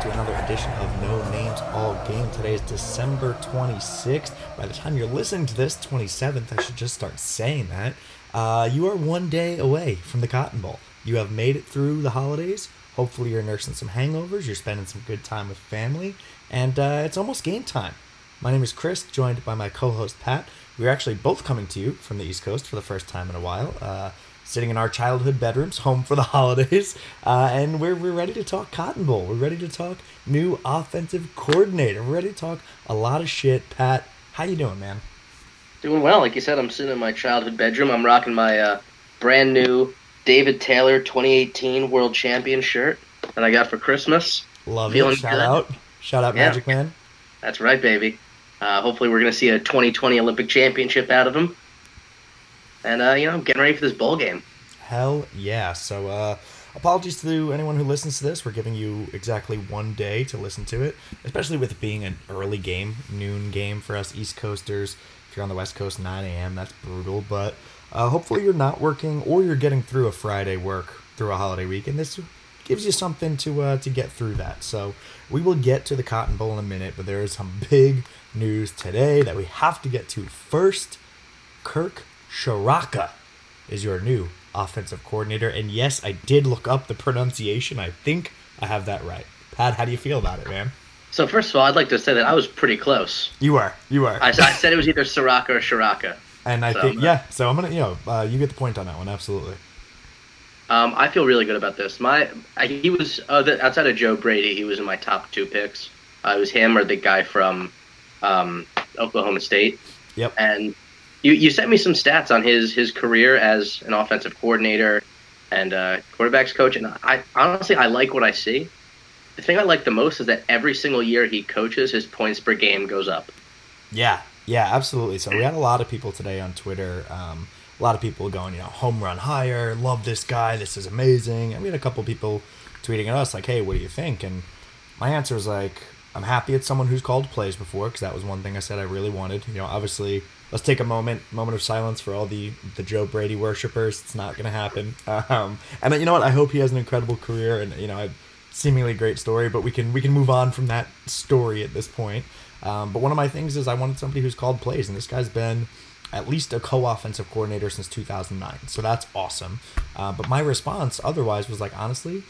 to another edition of No Names All Game. Today is December 26th. By the time you're listening to this, 27th, I should just start saying that. Uh, you are one day away from the Cotton Bowl. You have made it through the holidays. Hopefully, you're nursing some hangovers, you're spending some good time with family, and uh, it's almost game time. My name is Chris, joined by my co host Pat. We're actually both coming to you from the East Coast for the first time in a while. Uh, sitting in our childhood bedrooms, home for the holidays, uh, and we're, we're ready to talk Cotton Bowl. We're ready to talk new offensive coordinator. We're ready to talk a lot of shit. Pat, how you doing, man? Doing well. Like you said, I'm sitting in my childhood bedroom. I'm rocking my uh, brand new David Taylor 2018 World Champion shirt that I got for Christmas. Love Feeling it. Shout good. out. Shout out Yeah. Magic Man. That's right, baby. Uh, hopefully, we're going to see a 2020 Olympic Championship out of him. And, uh, you know, I'm getting ready for this bowl game. Hell yeah. So, uh, apologies to anyone who listens to this. We're giving you exactly one day to listen to it, especially with it being an early game, noon game for us East Coasters. If you're on the West Coast, 9 a.m., that's brutal. But uh, hopefully, you're not working or you're getting through a Friday work through a holiday week. And this gives you something to uh, to get through that. So we will get to the Cotton Bowl in a minute, but there is some big news today that we have to get to first. Kirk Ciarrocca is your new offensive coordinator. And yes, I did look up the pronunciation. I think I have that right. Pat, how do you feel about it, man? So, first of all, I'd like to say that I was pretty close. You are. You are. I, I said it was either Soraka or Sharaka. and I so, think, uh, yeah, so I'm going to, you know, uh, you get the point on that one. Absolutely. Um, I feel really good about this. My I, he was uh, the, outside of Joe Brady. He was in my top two picks. Uh, it was him or the guy from um, Oklahoma State. Yep. And you you sent me some stats on his his career as an offensive coordinator and uh, quarterbacks coach. And I honestly I like what I see. The thing I like the most is that every single year he coaches, his points per game goes up. Yeah, yeah, absolutely. So we had a lot of people today on Twitter. Um, a lot of people going, you know, home run higher, love this guy, this is amazing. And we had a couple people tweeting at us like, hey, what do you think? And my answer was like, I'm happy it's someone who's called plays before because that was one thing I said I really wanted. You know, obviously, let's take a moment, moment of silence for all the the Joe Brady worshippers. It's not gonna happen. Um, and you know what? I hope he has an incredible career and you know, a seemingly great story. But we can we can move on from that story at this point. Um, but one of my things is I wanted somebody who's called plays, and this guy's been at least a co-offensive coordinator since 2009. So that's awesome. Uh, but my response otherwise was like, honestly,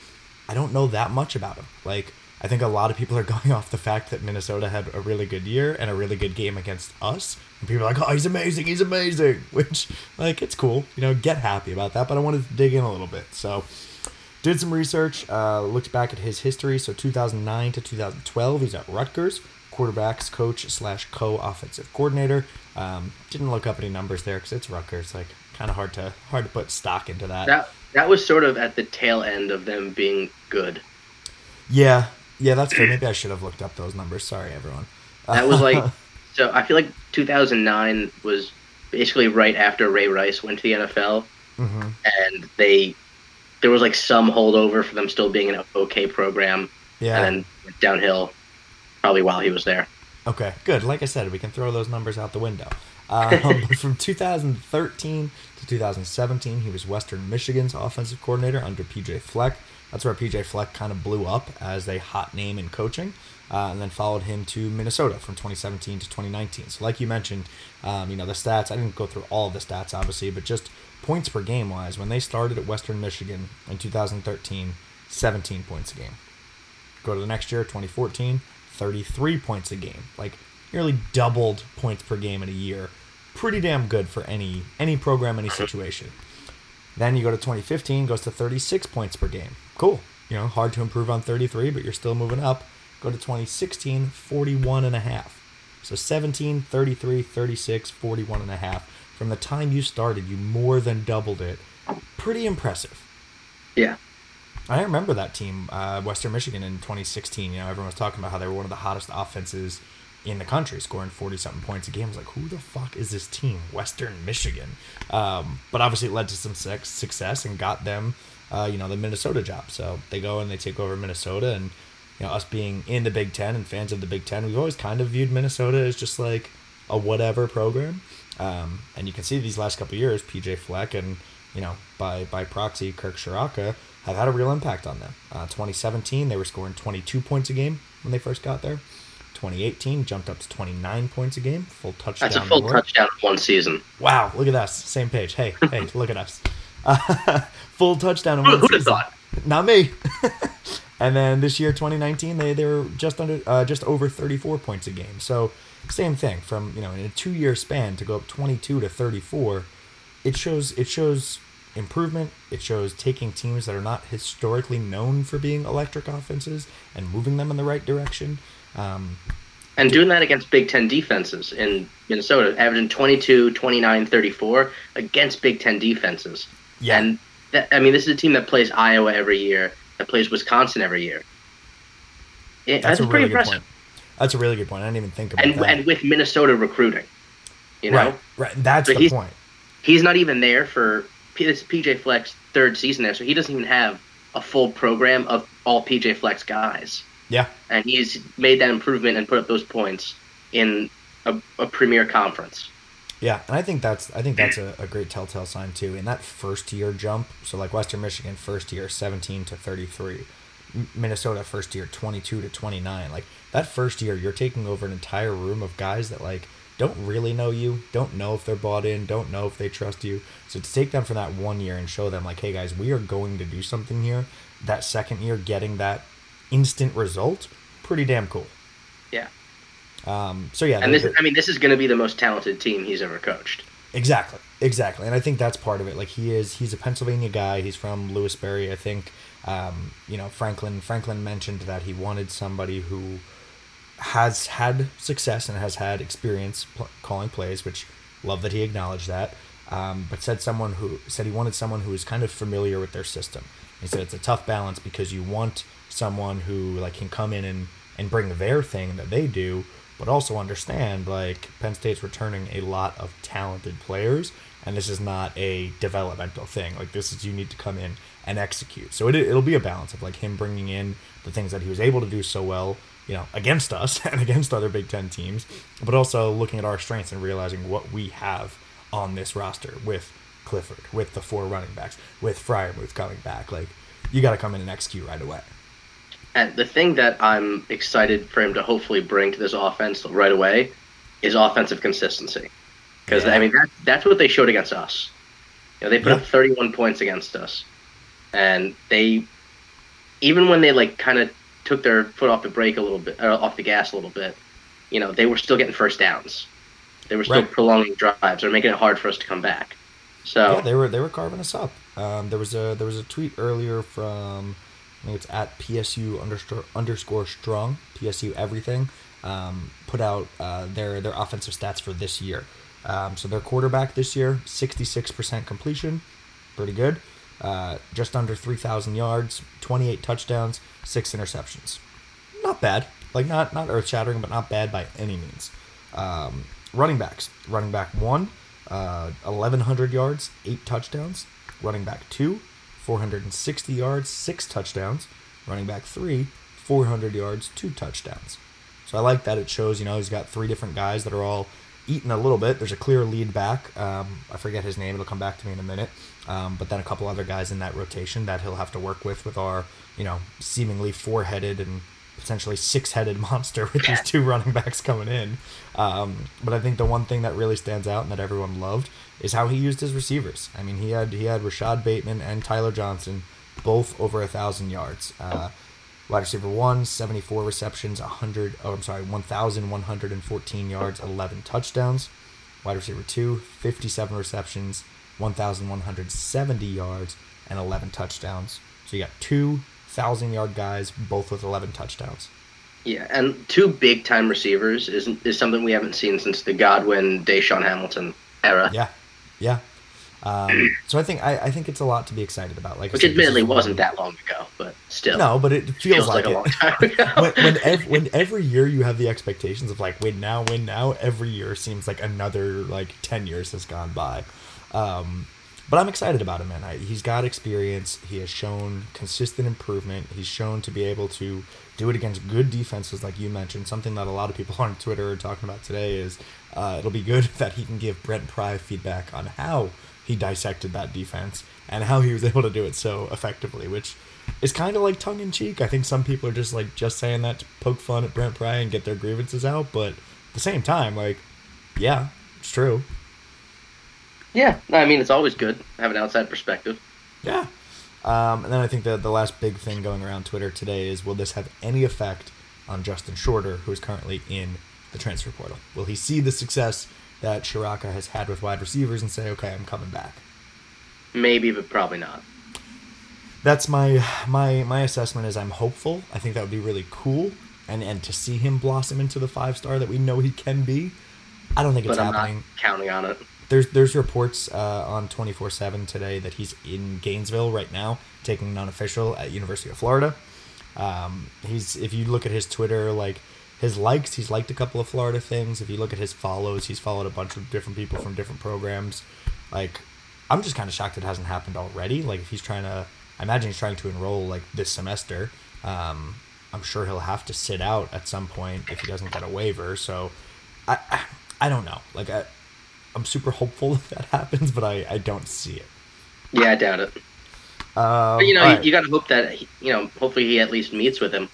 I don't know that much about him. Like, I think a lot of people are going off the fact that Minnesota had a really good year and a really good game against us. And people are like, oh, he's amazing, he's amazing. Which, like, it's cool. You know, get happy about that. But I wanted to dig in a little bit. So, did some research, uh, looked back at his history. So, 2009 to 2012, he's at Rutgers, quarterbacks coach slash co offensive coordinator. Um, didn't look up any numbers there because it's Rutgers. Like, kind of hard to hard to put stock into that. That that was sort of at the tail end of them being good. Yeah, yeah, that's fair. Maybe I should have looked up those numbers. Sorry, everyone. That was like so. I feel like 2009 was basically right after Ray Rice went to the NFL, hmm and they there was like some holdover for them still being an okay program, Yeah. and then downhill probably while he was there. Okay, good. Like I said, we can throw those numbers out the window. Um, from 2013 to 2017, he was Western Michigan's offensive coordinator under PJ Fleck. That's where PJ Fleck kind of blew up as a hot name in coaching, uh, and then followed him to Minnesota from 2017 to 2019. So, like you mentioned, um, you know the stats. I didn't go through all the stats, obviously, but just points per game wise, when they started at Western Michigan in 2013, 17 points a game. Go to the next year, 2014, 33 points a game. Like nearly doubled points per game in a year. Pretty damn good for any any program, any situation. Then you go to 2015, goes to 36 points per game. Cool. You know, hard to improve on 33, but you're still moving up. Go to 2016, 41 and a half. So 17, 33, 36, 41 and a half. From the time you started, you more than doubled it. Pretty impressive. Yeah, I remember that team, uh, Western Michigan in 2016. You know, everyone was talking about how they were one of the hottest offenses in the country, scoring 40 something points a game. I was like, who the fuck is this team, Western Michigan? Um, but obviously, it led to some success and got them, uh, you know, the Minnesota job. So they go and they take over Minnesota, and you know, us being in the Big Ten and fans of the Big Ten, we've always kind of viewed Minnesota as just like a whatever program. Um, and you can see these last couple of years, PJ Fleck and you know, by by proxy, Kirk Ciarrocca, have had a real impact on them. Uh, 2017, they were scoring 22 points a game when they first got there. 2018 jumped up to 29 points a game, full touchdown. That's a full more. touchdown in one season. Wow, look at us, same page. Hey, hey, look at us. Uh, full touchdown in Who one would have thought? Not me. and then this year, 2019, they, they were just under, uh, just over 34 points a game. So same thing from you know in a two year span to go up 22 to 34. It shows it shows improvement. It shows taking teams that are not historically known for being electric offenses and moving them in the right direction. Um, And doing that against Big Ten defenses in Minnesota, averaging 22, 29, 34 against Big Ten defenses. yeah, And that, I mean, this is a team that plays Iowa every year, that plays Wisconsin every year. It, that's that's, a pretty really good impressive. point. That's a really good point. I didn't even think about And, that. and with Minnesota recruiting, you know, right, right. That's So the he's- point. he's not even there for this PJ Fleck's third season there, so he doesn't even have a full program of all PJ Fleck's guys. Yeah, And he's made that improvement and put up those points in a, a premier conference. Yeah, and I think that's I think that's a, a great telltale sign too. In that first year jump, so like Western Michigan first year seventeen to thirty three, Minnesota first year twenty two to twenty nine. Like that first year, you're taking over an entire room of guys that like don't really know you, don't know if they're bought in, don't know if they trust you. So to take them from that one year and show them like, hey guys, we are going to do something here. That second year, getting that instant result, pretty damn cool. Um, so yeah, And this, I mean, this is going to be the most talented team he's ever coached. Exactly, exactly, and I think that's part of it. Like he is, he's a Pennsylvania guy. He's from Lewisberry, I think. Um, you know, Franklin. Franklin mentioned that he wanted somebody who has had success and has had experience pl- calling plays, which love that he acknowledged that. Um, but said someone who said he wanted someone who is kind of familiar with their system. He said it's a tough balance because you want someone who like can come in and and bring their thing that they do, but also understand like Penn State's returning a lot of talented players, and this is not a developmental thing. Like this is you need to come in and execute. So it it'll be a balance of like him bringing in the things that he was able to do so well, you know, against us and against other Big Ten teams, but also looking at our strengths and realizing what we have on this roster with Clifford, with the four running backs, with Freiermuth coming back. Like you got to come in and execute right away. And the thing that I'm excited for him to hopefully bring to this offense right away is offensive consistency. Because Yeah. I mean, that, that's what they showed against us. You know, they put Yeah. up 31 points against us, and they, even when they like kind of took their foot off the brake a little bit, off the gas a little bit, you know, they were still getting first downs. They were still Right. prolonging drives. They're making it hard for us to come back. So Yeah, they were they were carving us up. Um, there was a there was a tweet earlier from I it's at PSU underscore underscore strong PSU everything. Um, put out uh, their their offensive stats for this year. Um, so their quarterback this year, sixty six percent completion, pretty good. Uh, just under three thousand yards, twenty eight touchdowns, six interceptions. Not bad. Like not not earth shattering, but not bad by any means. Um, running backs. Running back one, uh, 1,100 yards, eight touchdowns. Running back two, 460 yards, six touchdowns. Running back three, 400 yards, two touchdowns. So I like that it shows, you know, he's got three different guys that are all eating a little bit. There's a clear lead back. Um, I forget his name. It'll come back to me in a minute. Um, but then a couple other guys in that rotation that he'll have to work with with our, you know, seemingly four-headed and potentially six-headed monster with these two running backs coming in. Um, but I think the one thing that really stands out and that everyone loved is how he used his receivers. I mean, he had he had Rashod Bateman and Tyler Johnson both over a thousand yards. Uh, wide receiver one, 74 receptions, 100. Oh, I'm sorry, 1,114 yards, 11 touchdowns. Wide receiver two, 57 receptions, 1,170 yards, and 11 touchdowns. So you got two thousand yard guys, both with 11 touchdowns. Yeah, and two big time receivers is is something we haven't seen since the Godwin DaeSean Hamilton era, Yeah, yeah. Um, so I think I, I think it's a lot to be excited about. Like, which said, admittedly wasn't that long ago, but still No, but it feels, feels like, like, a long time ago. when, when, ev- when every year you have the expectations of like win now, win now, every year seems like another like ten years has gone by. Um, but I'm excited about him, man. I, he's got experience. He has shown consistent improvement. He's shown to be able to do it against good defenses, like you mentioned. Something that a lot of people on Twitter are talking about today is uh, it'll be good that he can give Brent Pry feedback on how he dissected that defense and how he was able to do it so effectively, which is kind of like tongue in cheek. I think some people are just like just saying that to poke fun at Brent Pry and get their grievances out, but at the same time, like, yeah, it's true. Yeah, I mean it's always good to have an outside perspective. Yeah. Um, and then I think the the last big thing going around Twitter today is will this have any effect on Justin Shorter, who is currently in the transfer portal? Will he see the success that Ciarrocca has had with wide receivers and say, okay, I'm coming back? Maybe, but probably not. That's my my my assessment. Is I'm hopeful. I think that would be really cool, and and to see him blossom into the five star that we know he can be. I don't think it's but I'm happening. not counting on it. There's there's reports uh, on 24/7 today that he's in Gainesville right now taking non-official at University of Florida. Um, he's if you look at his Twitter, like his likes, he's liked a couple of Florida things. If you look at his follows, he's followed a bunch of different people from different programs. Like, I'm just kind of shocked it hasn't happened already. Like, if he's trying to, I imagine he's trying to enroll like this semester. Um, I'm sure he'll have to sit out at some point if he doesn't get a waiver. So, I, I, I don't know. Like, I, I'm super hopeful that that happens, but I, I don't see it. Yeah, I doubt it. Um, But you know, all you, right. you got to hope that he- you know. Hopefully, he at least meets with him.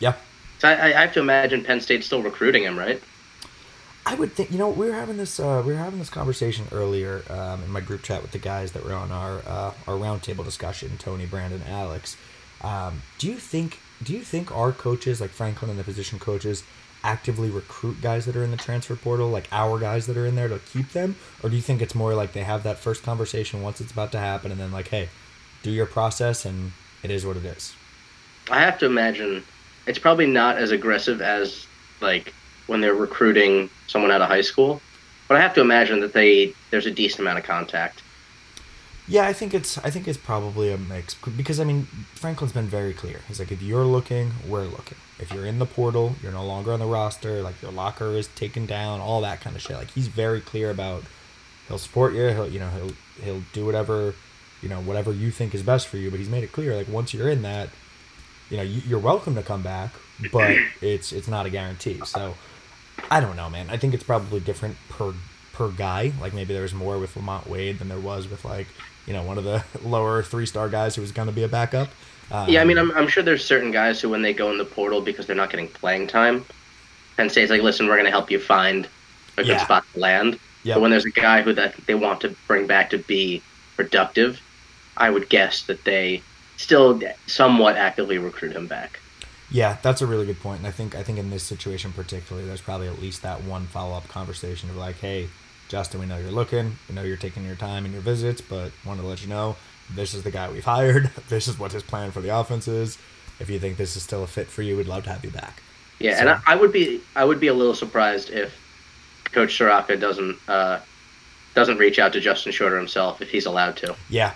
yeah. So I, I have to imagine Penn State's still recruiting him, right? I would think you know we were having this uh, we were having this conversation earlier um, in my group chat with the guys that were on our uh, our roundtable discussion. Tony, Brandon, Alex. Um, do you think do you think our coaches like Franklin and the position coaches actively recruit guys that are in the transfer portal, like our guys that are in there to keep them, or do you think it's more like they have that first conversation once it's about to happen, and then like, hey, do your process, and it is what it is. I have to imagine it's probably not as aggressive as like when they're recruiting someone out of high school. But I have to imagine that they there's a decent amount of contact. Yeah, I think it's I think it's probably a mix because I mean Franklin's been very clear. He's like, if you're looking, we're looking. If you're in the portal, you're no longer on the roster. Like your locker is taken down, all that kind of shit. Like he's very clear about he'll support you. He'll you know he'll he'll do whatever you know whatever you think is best for you. But he's made it clear like once you're in that, you know you, you're welcome to come back, but it's it's not a guarantee. So I don't know, man. I think it's probably different per per guy. Like maybe there was more with Lamont Wade than there was with like you know one of the lower three star guys who was going to be a backup. Um, Yeah, I mean, I'm, I'm sure there's certain guys who, when they go in the portal because they're not getting playing time, Penn State's like, listen, we're going to help you find a good Yeah. spot to land. Yep. But when there's a guy who that they want to bring back to be productive, I would guess that they still somewhat actively recruit him back. Yeah, that's a really good point, and I think I think in this situation particularly, there's probably at least that one follow up conversation of like, hey, Justin, we know you're looking, we know you're taking your time and your visits, but wanted to let you know this is the guy we've hired. This is what his plan for the offense is. If you think this is still a fit for you, we'd love to have you back. Yeah, So- and I, I would be I would be a little surprised if Coach Soraka doesn't uh, doesn't reach out to Justin Shorter himself if he's allowed to. Yeah,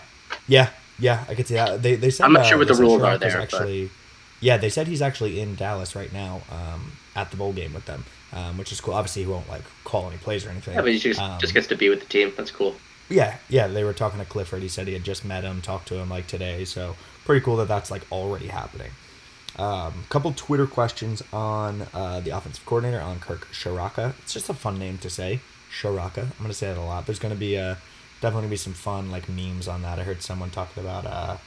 yeah, yeah. I could see that. They they said I'm not sure what the rules are there, but- Actually, yeah, they said he's actually in Dallas right now um, at the bowl game with them, um, which is cool. Obviously, he won't like call any plays or anything. Yeah, but he just, Um, just gets to be with the team. That's cool. Yeah, yeah, they were talking to Clifford. He said he had just met him, talked to him like today. So pretty cool that that's like already happening. Um, couple Twitter questions on uh, the offensive coordinator on Kirk Ciarrocca. It's just a fun name to say, Ciarrocca. I'm gonna say that a lot. There's gonna be a, definitely gonna be some fun like memes on that. I heard someone talking about uh,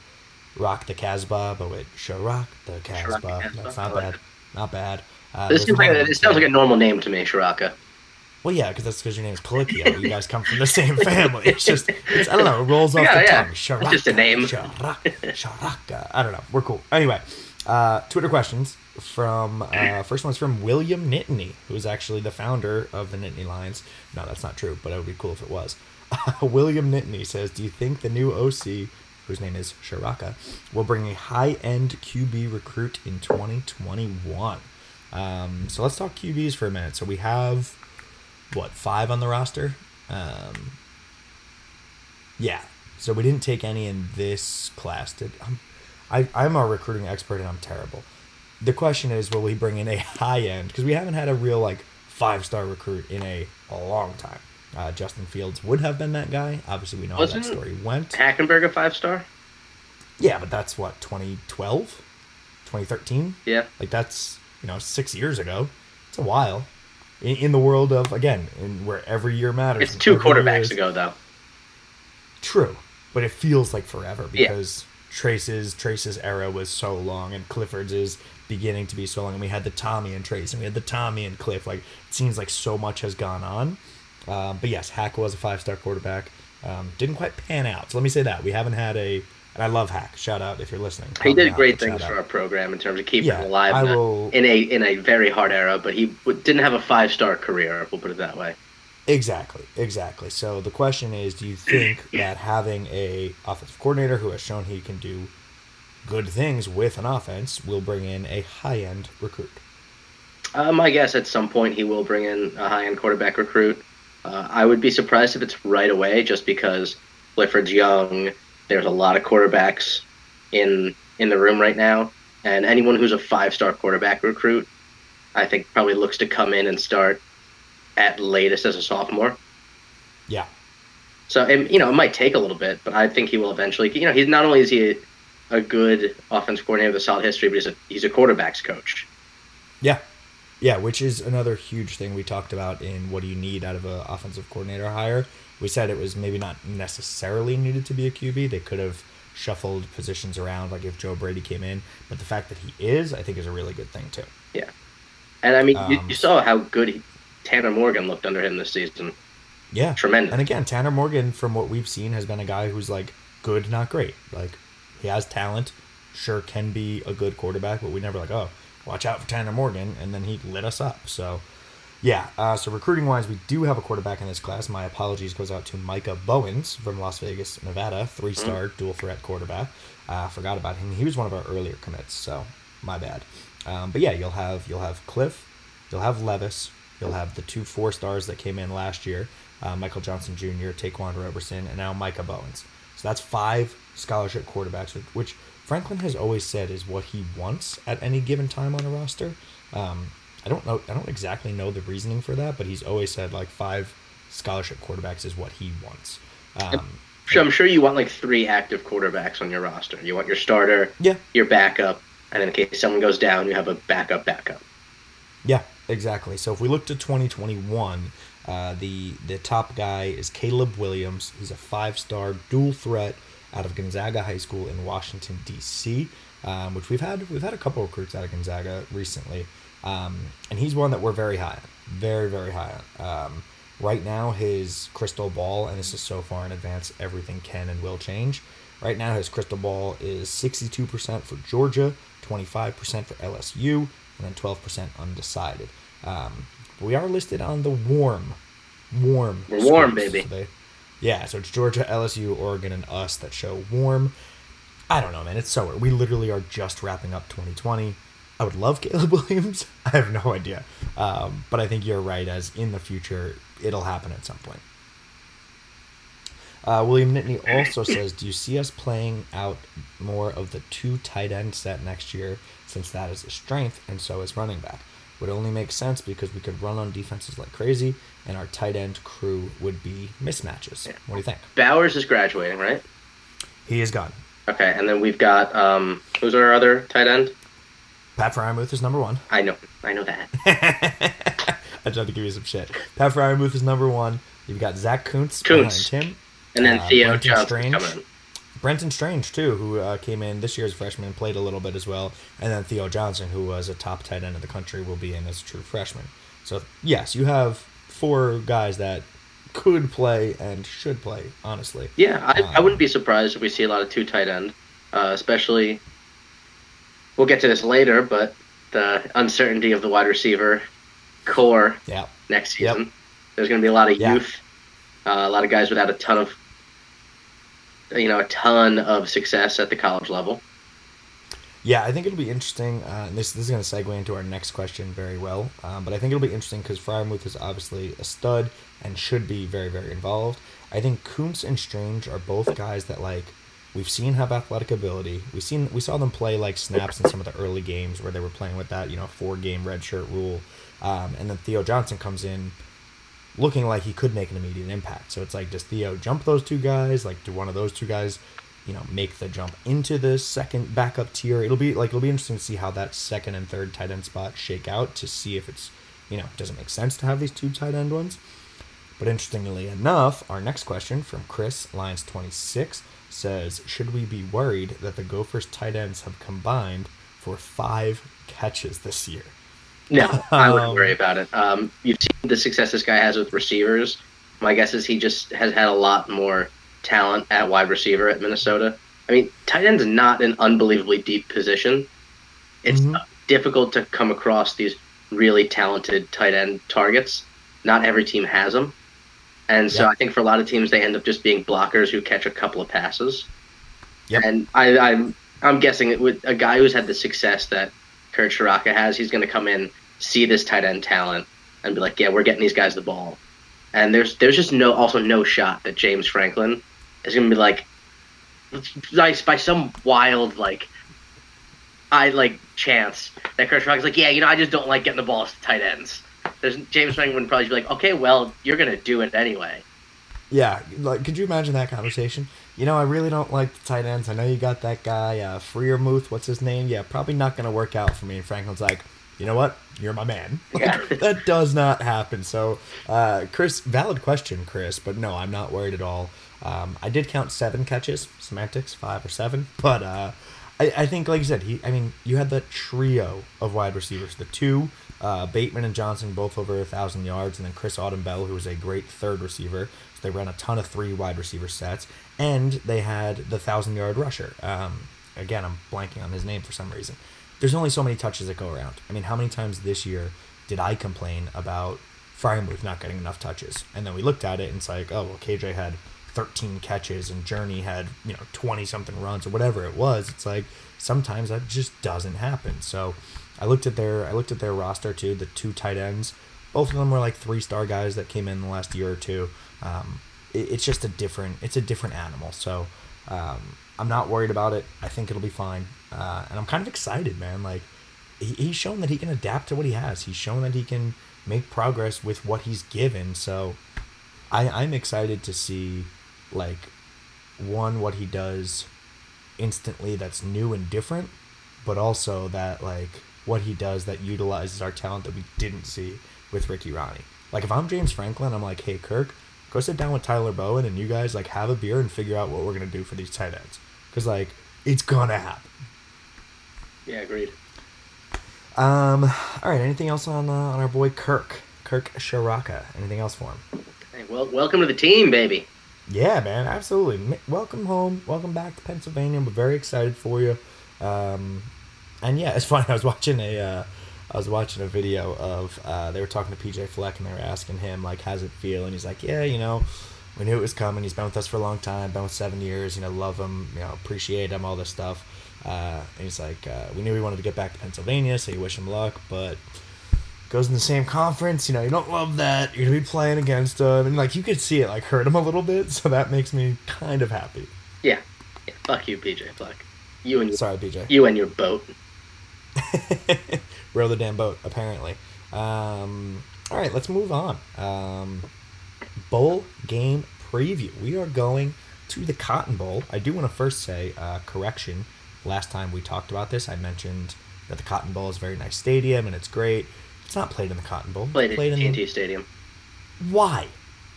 Rock the Casbah, but wait, Sharak the. Casbah, That's not bad. Not bad. Uh, This seems like a, it sounds like a normal name to me, Ciarrocca. Well, yeah, because that's because your name is Calicchio. You guys come from the same family. It's just, it's, I don't know, it rolls off Yeah, the yeah. tongue. It's Sharaka, just a name. Sharaka, Sharaka. I don't know. We're cool. Anyway, uh, Twitter questions from, uh, first one's from William Nittany, who is actually the founder of the Nittany Lions. No, that's not true, but it would be cool if it was. William Nittany says, Do you think the new OC, whose name is Ciarrocca, will bring a high end QB recruit in 2021? Um, so let's talk QBs for a minute. So we have what five on the roster. Um, yeah, so we didn't take any in this class. Did I'm, I, I'm a recruiting expert and I'm terrible. The question is, will we bring in a high end? Because we haven't had a real like five star recruit in a, a long time. Uh, Justin Fields would have been that guy. Obviously, we know how Wasn't- that story went. Hackenberg a five star? Yeah, but that's what 2012, 2013. Yeah. Like that's you know six years ago. It's a while. In, in the world of again, in where every year matters. It's two quarterbacks ago, though. True, but it feels like forever Yeah. because Trace's Trace's era was so long, and Clifford's is beginning to be so long. And we had the Tommy and Trace, and we had the Tommy and Cliff. Like it seems like so much has gone on. Um, but yes, Hack was a five star quarterback. Um, didn't quite pan out. So let me say that we haven't had a. And I love Hack. Shout out if you're listening. He did great things shout for out. our program in terms of keeping Yeah, it alive I in a- will- in a in a very hard era. But he w- didn't have a five star career. If we'll put it that way. Exactly, exactly. So the question is, do you think that having a offensive coordinator who has shown he can do good things with an offense will bring in a high end recruit? Uh, my guess at some point he will bring in a high end quarterback recruit. Uh, I would be surprised if it's right away, just because Clifford's young. There's a lot of quarterbacks in in the room right now, and anyone who's a five star quarterback recruit, I think probably looks to come in and start at latest as a sophomore. Yeah, So and, you know it might take a little bit, but I think he will eventually. You know, he's not only is he a, a good offense coordinator with a solid history, but he's a he's a quarterbacks coach. yeah, yeah. Which is another huge thing we talked about in what do you need out of an offensive coordinator hire. We said it was maybe not necessarily needed to be a QB. They could have shuffled positions around, like if Joe Brady came in. But the fact that he is, I think, is a really good thing too. Yeah, and I mean, you, Um, you saw how good he, Tanner Morgan looked under him this season. Yeah, Tremendous. And again, Tanner Morgan, from what we've seen, has been a guy who's like good, not great. Like he has talent, sure can be a good quarterback, but we never like, oh, watch out for Tanner Morgan, and then he lit us up. So yeah, uh, so recruiting wise, we do have a quarterback in this class. My apologies goes out to Micah Bowens from Las Vegas, Nevada, three star dual threat quarterback. Uh, forgot about him. He was one of our earlier commits, so my bad. Um, but yeah, you'll have you'll have Cliff, you'll have Levis, you'll have the two four stars that came in last year, uh, Michael Johnson Jr., Ta'Quan Roberson, and now Micah Bowens. So that's five scholarship quarterbacks, which, which Franklin has always said is what he wants at any given time on a roster. Um, I don't know. I don't exactly know the reasoning for that, but he's always said like five scholarship quarterbacks is what he wants. Um, So I'm sure you want like three active quarterbacks on your roster. You want your starter, yeah, your backup, and in case someone goes down, you have a backup backup. Yeah, exactly. So if we look to 2021, uh, the the top guy is Caleb Williams. He's a five-star dual threat out of Gonzaga High School in Washington D.C., um, which we've had we've had a couple recruits out of Gonzaga recently, um, and he's one that we're very high on, very very high on. Um, right now, his crystal ball, and this is so far in advance, everything can and will change. Right now, his crystal ball is 62% for Georgia, 25% for LSU, and then 12% undecided. Um, we are listed on the warm, warm. We're warm, baby. So they- yeah, so it's Georgia, LSU, Oregon, and us that show warm. I don't know, man. It's so weird. We literally are just wrapping up 2020. I would love Caleb Williams. I have no idea. Um, but I think you're right, as in the future, it'll happen at some point. Uh, William Nittany also says, Do you see us playing out more of the two tight end set next year since that is a strength and so is running back? Would only make sense because we could run on defenses like crazy and our tight end crew would be mismatches. What do you think? Bowers is graduating, right? He is gone. Okay, and then we've got um, who's our other tight end? Pat Freiermuth is number one. I know, I know that. I tried to give you some shit. Pat Freiermuth is number one. You've got Zach Kuntz, Kuntz. behind him. And then Uh, Theo Brenton Johnson Strange. coming. Brenton Strange too, who uh, came in this year as a freshman and played a little bit as well, and then Theo Johnson, who was a top tight end of the country, will be in as a true freshman. So yes, you have four guys that could play and should play. Honestly, Yeah, I, I Um, wouldn't be surprised if we see a lot of two tight end, uh, especially. We'll get to this later, but the uncertainty of the wide receiver core yeah, next Yep. season. There's going to be a lot of Yeah. youth, uh, a lot of guys without a ton of, you know, a ton of success at the college level. yeah. I think it'll be interesting. Uh, and this this is going to segue into our next question very well. Um, but I think it'll be interesting because Freiermuth is obviously a stud and should be very very involved. I think Kuntz and Strange are both guys that like we've seen have athletic ability. We seen we saw them play like snaps in some of the early games where they were playing with that you know four game red shirt rule, um, and then Theo Johnson comes in looking like he could make an immediate impact. So it's like does Theo jump those two guys? Like do one of those two guys? You know, make the jump into the second backup tier. It'll be like it'll be interesting to see how that second and third tight end spot shake out to see if it's you know does it make sense to have these two tight end ones. But interestingly enough, our next question from Chris Lions twenty six says, "Should we be worried that the Gophers tight ends have combined for five catches this year?" No, I wouldn't Um, worry about it. Um, you've seen the success this guy has with receivers. My guess is he just has had a lot more talent at wide receiver at Minnesota. I mean, tight end's not an unbelievably deep position. It's Mhm. difficult to come across these really talented tight end targets. Not every team has them. And so Yeah. I think for a lot of teams, they end up just being blockers who catch a couple of passes. Yep. And I, I'm I'm guessing it with a guy who's had the success that Kirk Ciarrocca has, he's going to come in, see this tight end talent, and be like, yeah, we're getting these guys the ball. And there's there's just no also no shot that James Franklin is going to be like, like by some wild like, I like chance that Kirk Ciarrocca's like, yeah, you know, I just don't like getting the balls to tight ends. There's James Franklin would probably be like, okay, well, you're going to do it anyway. Yeah, like could you imagine that conversation? You know, I really don't like the tight ends. I know you got that guy, uh, Freiermuth. What's his name? Yeah, probably not going to work out for me. And Franklin's like, you know what? You're my man. Yeah. that does not happen. So, uh, Chris, valid question, Chris, but no, I'm not worried at all. Um, I did count seven catches, semantics, five or seven, but uh, I, I think, like you said, he. I mean, you had the trio of wide receivers, the two, uh, Bateman and Johnson, both over a thousand yards, and then Chris Autman-Bell, who was a great third receiver. So they ran a ton of three wide receiver sets, and they had the thousand yard rusher. Um, again, I'm blanking on his name for some reason. There's only so many touches that go around. I mean, how many times this year did I complain about Freiermuth not getting enough touches? And then we looked at it, and it's like, oh, well, KJ had 13 catches, and Journey had you know 20 something runs or whatever it was. It's like sometimes that just doesn't happen. So I looked at their I looked at their roster too. The two tight ends, both of them were like three star guys that came in the last year or two. Um, it, it's just a different it's a different animal. So um, I'm not worried about it. I think it'll be fine, uh, and I'm kind of excited, man. Like he, he's shown that he can adapt to what he has. He's shown that he can make progress with what he's given. So I, I'm excited to see like one what he does instantly that's new and different, but also that like what he does that utilizes our talent that we didn't see with Ricky Rahne. Like if I'm James Franklin, I'm like, hey Kirk, go sit down with Tyler Bowen and you guys like have a beer and figure out what we're gonna do for these tight ends, because like it's gonna happen. Yeah, agreed. Um, all right. Anything else on uh, on our boy Kirk? Kirk Ciarrocca. Anything else for him? Hey, well, welcome to the team, baby. Yeah, man, absolutely. Welcome home. Welcome back to Pennsylvania. We're very excited for you. Um, and yeah, it's funny. I was watching a, uh, I was watching a video of uh, they were talking to PJ Fleck and they were asking him like, "How's it feel?" And he's like, "Yeah, you know, we knew it was coming. He's been with us for a long time. Been with seven years. You know, love him. You know, appreciate him. All this stuff." Uh, and he's like, uh, "We knew he wanted to get back to Pennsylvania, so you wish him luck, but." Goes in the same conference, you know. You don't love that. You're gonna be playing against him, and like you could see it, like hurt him a little bit. So that makes me kind of happy. Yeah. yeah fuck you, PJ Fuck You and your, Sorry, PJ. you and your boat. Row the damn boat, apparently. Um, all right, let's move on. Um, bowl game preview. We are going to the Cotton Bowl. I do want to first say, uh, correction. Last time we talked about this, I mentioned that the Cotton Bowl is a very nice stadium and it's great. It's not played in the Cotton Bowl. Played played in AT&T Stadium. why?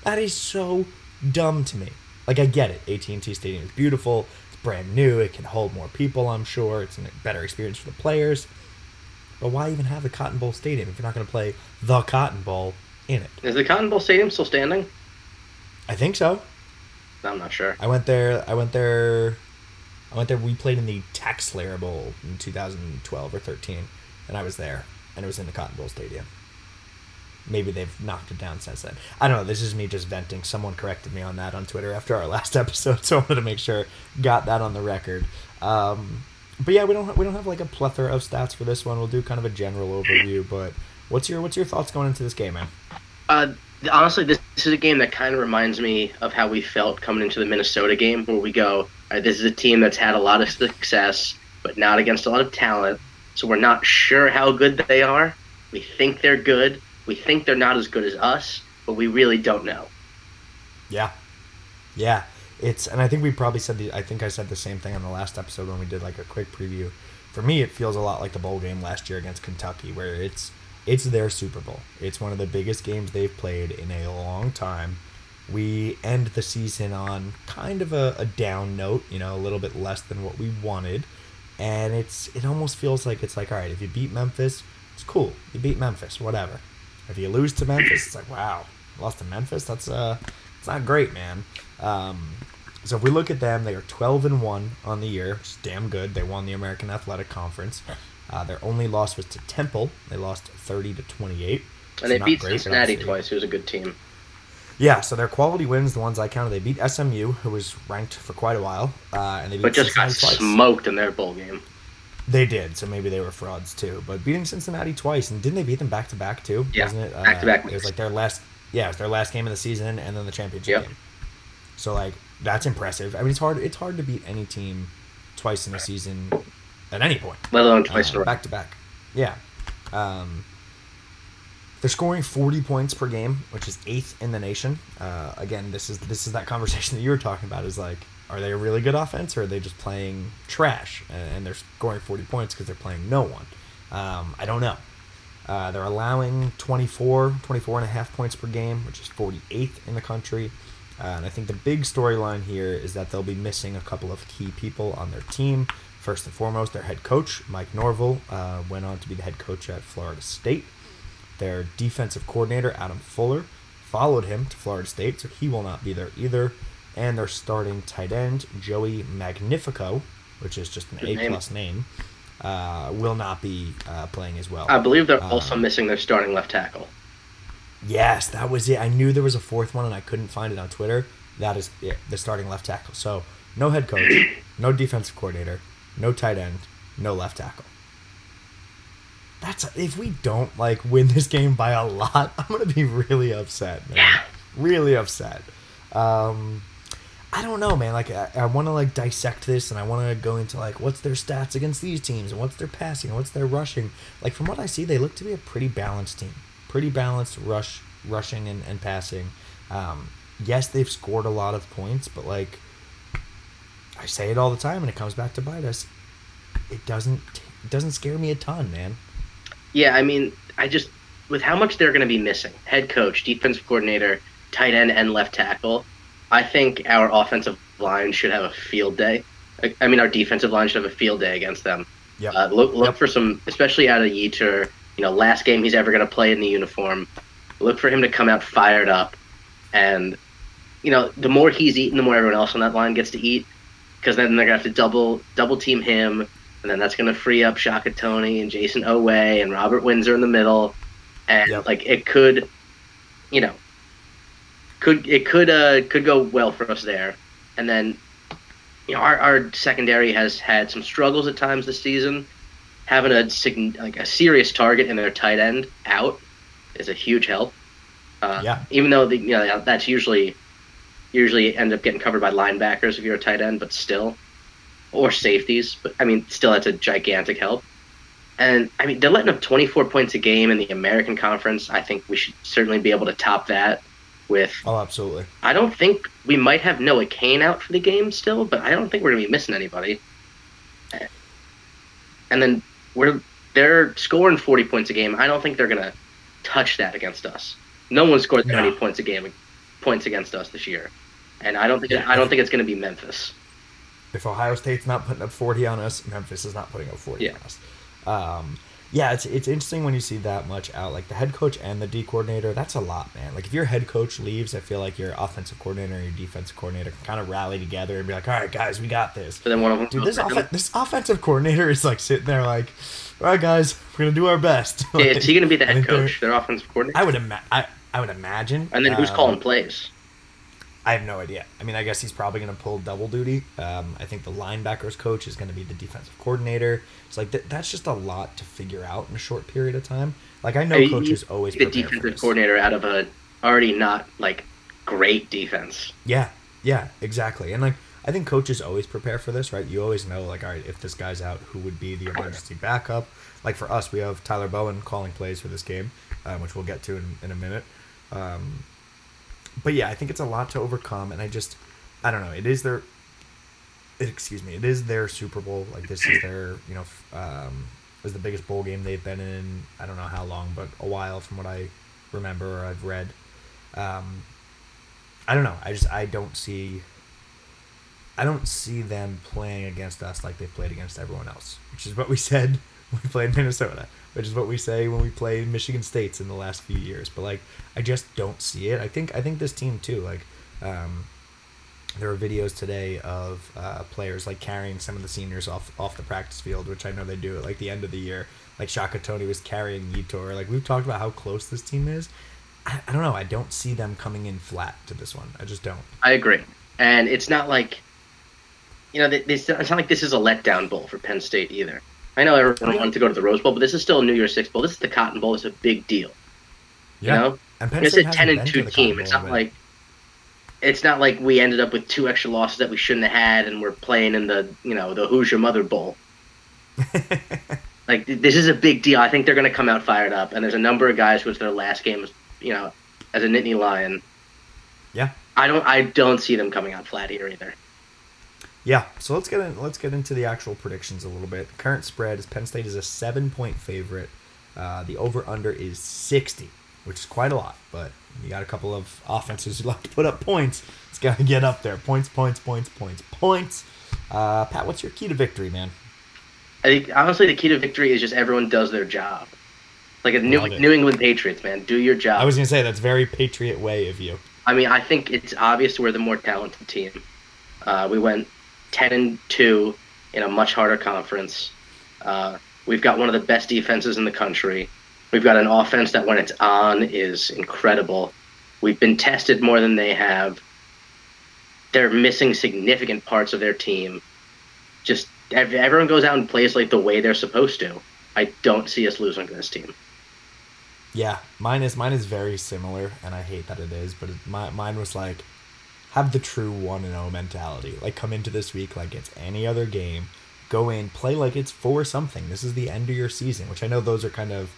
That is so dumb to me. Like I get it. AT&T Stadium is beautiful. It's brand new. It can hold more people, I'm sure. It's a better experience for the players. But why even have the Cotton Bowl Stadium if you're not going to play the Cotton Bowl in it? Is the Cotton Bowl Stadium still standing? I think so. I'm not sure. I went there. I went there. I went there. We played in the Tax Slayer Bowl in 2012 or 13, and I was there, and it was in the Cotton Bowl Stadium. Maybe they've knocked it down since then. I don't know. This is me just venting. Someone corrected me on that on Twitter after our last episode, so I wanted to make sure got that on the record. Um, but yeah, we don't we don't have like a plethora of stats for this one. We'll do kind of a general overview. But what's your what's your thoughts going into this game, man? Uh, honestly, this, this is a game that kind of reminds me of how we felt coming into the Minnesota game, where we go, this is a team that's had a lot of success, but not against a lot of talent. So we're not sure how good they are. We think they're good. We think they're not as good as us, but we really don't know. Yeah, yeah. It's and I think we probably said the I think I said the same thing on the last episode when we did like a quick preview. For me, it feels a lot like the bowl game last year against Kentucky, where it's it's their Super Bowl. It's one of the biggest games they've played in a long time. We end the season on kind of a, a down note, you know, a little bit less than what we wanted. And it's it almost feels like it's like, all right, if you beat Memphis, it's cool. You beat Memphis, whatever. If you lose to Memphis, it's like, wow, lost to Memphis. That's uh, it's not great, man. Um, so if we look at them, they are 12 and one on the year, which is damn good. They won the American Athletic Conference. Uh, their only loss was to Temple. They lost 30 to 28. And they beat great, Cincinnati twice, who was a good team. Yeah, so their quality wins, the ones I counted, they beat SMU, who was ranked for quite a while, uh, and they beat but just Cincinnati got twice. smoked in their bowl game. They did, so maybe they were frauds too. But beating Cincinnati twice, and didn't they beat them back to back too? Yeah, wasn't it? Back to back. It was like their last, yeah, it was their last game of the season, and then the championship yep. game. So like that's impressive. I mean, it's hard. It's hard to beat any team twice in a season at any point. Let alone twice uh, back to back. Yeah. Um, they're scoring 40 points per game, which is eighth in the nation. Uh, again, this is this is that conversation that you were talking about. Is like, are they a really good offense, or are they just playing trash and they're scoring 40 points because they're playing no one? Um, I don't know. Uh, they're allowing 24, 24 and a half points per game, which is 48th in the country. Uh, and I think the big storyline here is that they'll be missing a couple of key people on their team. First and foremost, their head coach, Mike Norvell, uh, went on to be the head coach at Florida State. Their defensive coordinator, Adam Fuller, followed him to Florida State, so he will not be there either. And their starting tight end, Joey Magnifico, which is just an A plus name, uh, will not be uh, playing as well. I believe they're also uh, missing their starting left tackle. Yes, that was it. I knew there was a fourth one and I couldn't find it on Twitter. That is it, the starting left tackle. So no head coach, no defensive coordinator, no tight end, no left tackle. That's if we don't like win this game by a lot, I'm gonna be really upset, man. Yeah. Really upset. Um, I don't know, man. Like I, I want to like dissect this, and I want to go into like what's their stats against these teams, and what's their passing, and what's their rushing. Like from what I see, they look to be a pretty balanced team pretty balanced rush rushing and, and passing. Um, yes, they've scored a lot of points, but like I say it all the time, and it comes back to bite us. It doesn't it doesn't scare me a ton, man. Yeah, I mean, I just with how much they're going to be missing, head coach, defensive coordinator, tight end, and left tackle. I think our offensive line should have a field day. I mean, our defensive line should have a field day against them. Yeah. Uh, look look yep. for some, especially out of Yetur. you know, last game he's ever going to play in the uniform. Look for him to come out fired up, and you know, the more he's eating, the more everyone else on that line gets to eat, because then they're going to have to double double team him, and then that's going to free up Shaka Toney and Jayson Oweh and Robert Windsor in the middle, and yep. like it could, you know, could it could uh could go well for us there, and then you know our, our secondary has had some struggles at times this season having a like a serious target in their tight end out is a huge help. Uh, yeah. Even though the, you know that's usually usually end up getting covered by linebackers if you're a tight end, but still, or safeties. But I mean, still that's a gigantic help. And I mean, they're letting up 24 points a game in the American Conference. I think we should certainly be able to top that with. Oh, absolutely. I don't think we might have Noah Cain out for the game still, but I don't think we're going to be missing anybody. And then we're they're scoring 40 points a game. I don't think they're gonna touch that against us. No one scored that no. many points a game points against us this year, and I don't think yeah. I don't think it's gonna be Memphis. If Ohio State's not putting up 40 on us, Memphis is not putting up 40 yeah. on us. Um, yeah, it's it's interesting when you see that much out. Like the head coach and the D coordinator, that's a lot, man. Like if your head coach leaves, I feel like your offensive coordinator and your defensive coordinator can kind of rally together and be like, "All right, guys, we got this." But then one of them, dude, this off- this offensive coordinator is like sitting there like, "All right, guys, we're gonna do our best." like, yeah, is he gonna be the head coach, their offensive coordinator? I would imagine. I, I would imagine. And then who's um, calling plays? I have no idea. I mean, I guess he's probably going to pull double duty. Um, I think the linebackers coach is going to be the defensive coordinator. It's like th- that's just a lot to figure out in a short period of time. Like I know I coaches always the defensive coordinator out of a already not like great defense. Yeah, yeah, exactly. And like I think coaches always prepare for this, right? You always know like, all right, if this guy's out, who would be the emergency backup? Like for us, we have Tyler Bowen calling plays for this game, um, which we'll get to in, in a minute. Um, but yeah, I think it's a lot to overcome, and I just, I don't know. It is their, excuse me, it is their Super Bowl. Like this is their, you know, um, was the biggest bowl game they've been in. I don't know how long, but a while from what I remember or I've read. Um, I don't know. I just I don't see. I don't see them playing against us like they've played against everyone else, which is what we said we played Minnesota, which is what we say when we play Michigan States in the last few years. But like, I just don't see it. I think I think this team too. Like, um, there were videos today of uh, players like carrying some of the seniors off off the practice field, which I know they do at like the end of the year. Like Shaka Toney was carrying Yetur. Like we've talked about how close this team is. I, I don't know. I don't see them coming in flat to this one. I just don't. I agree, and it's not like, you know, it's not like this is a letdown bowl for Penn State either. I know everyone wanted to go to the Rose Bowl, but this is still a New Year's Six Bowl. This is the Cotton Bowl. It's a big deal. Yeah. You know, and Penn it's a ten and two team. It's not like it's not like we ended up with two extra losses that we shouldn't have had, and we're playing in the you know the Hoosier Mother Bowl. like this is a big deal. I think they're going to come out fired up, and there's a number of guys who it's their last game, you know, as a Nittany Lion. Yeah. I don't. I don't see them coming out flat here either. Yeah, so let's get in, let's get into the actual predictions a little bit. Current spread is Penn State is a seven point favorite. Uh, the over under is sixty, which is quite a lot, but you got a couple of offenses who like to put up points. It's got to get up there. Points, points, points, points, points. Uh, Pat, what's your key to victory, man? I think honestly the key to victory is just everyone does their job. Like a New, New England Patriots, man, do your job. I was gonna say that's very Patriot way of you. I mean, I think it's obvious we're the more talented team. Uh, we went ten and two in a much harder conference. Uh, we've got one of the best defenses in the country. We've got an offense that, when it's on, is incredible. We've been tested more than they have. They're missing significant parts of their team. Just everyone goes out and plays like the way they're supposed to. I don't see us losing to this team. Yeah, mine is mine is very similar, and I hate that it is. But it, my, mine was like have the true 1 and 0 mentality. Like come into this week like it's any other game. Go in, play like it's for something. This is the end of your season, which I know those are kind of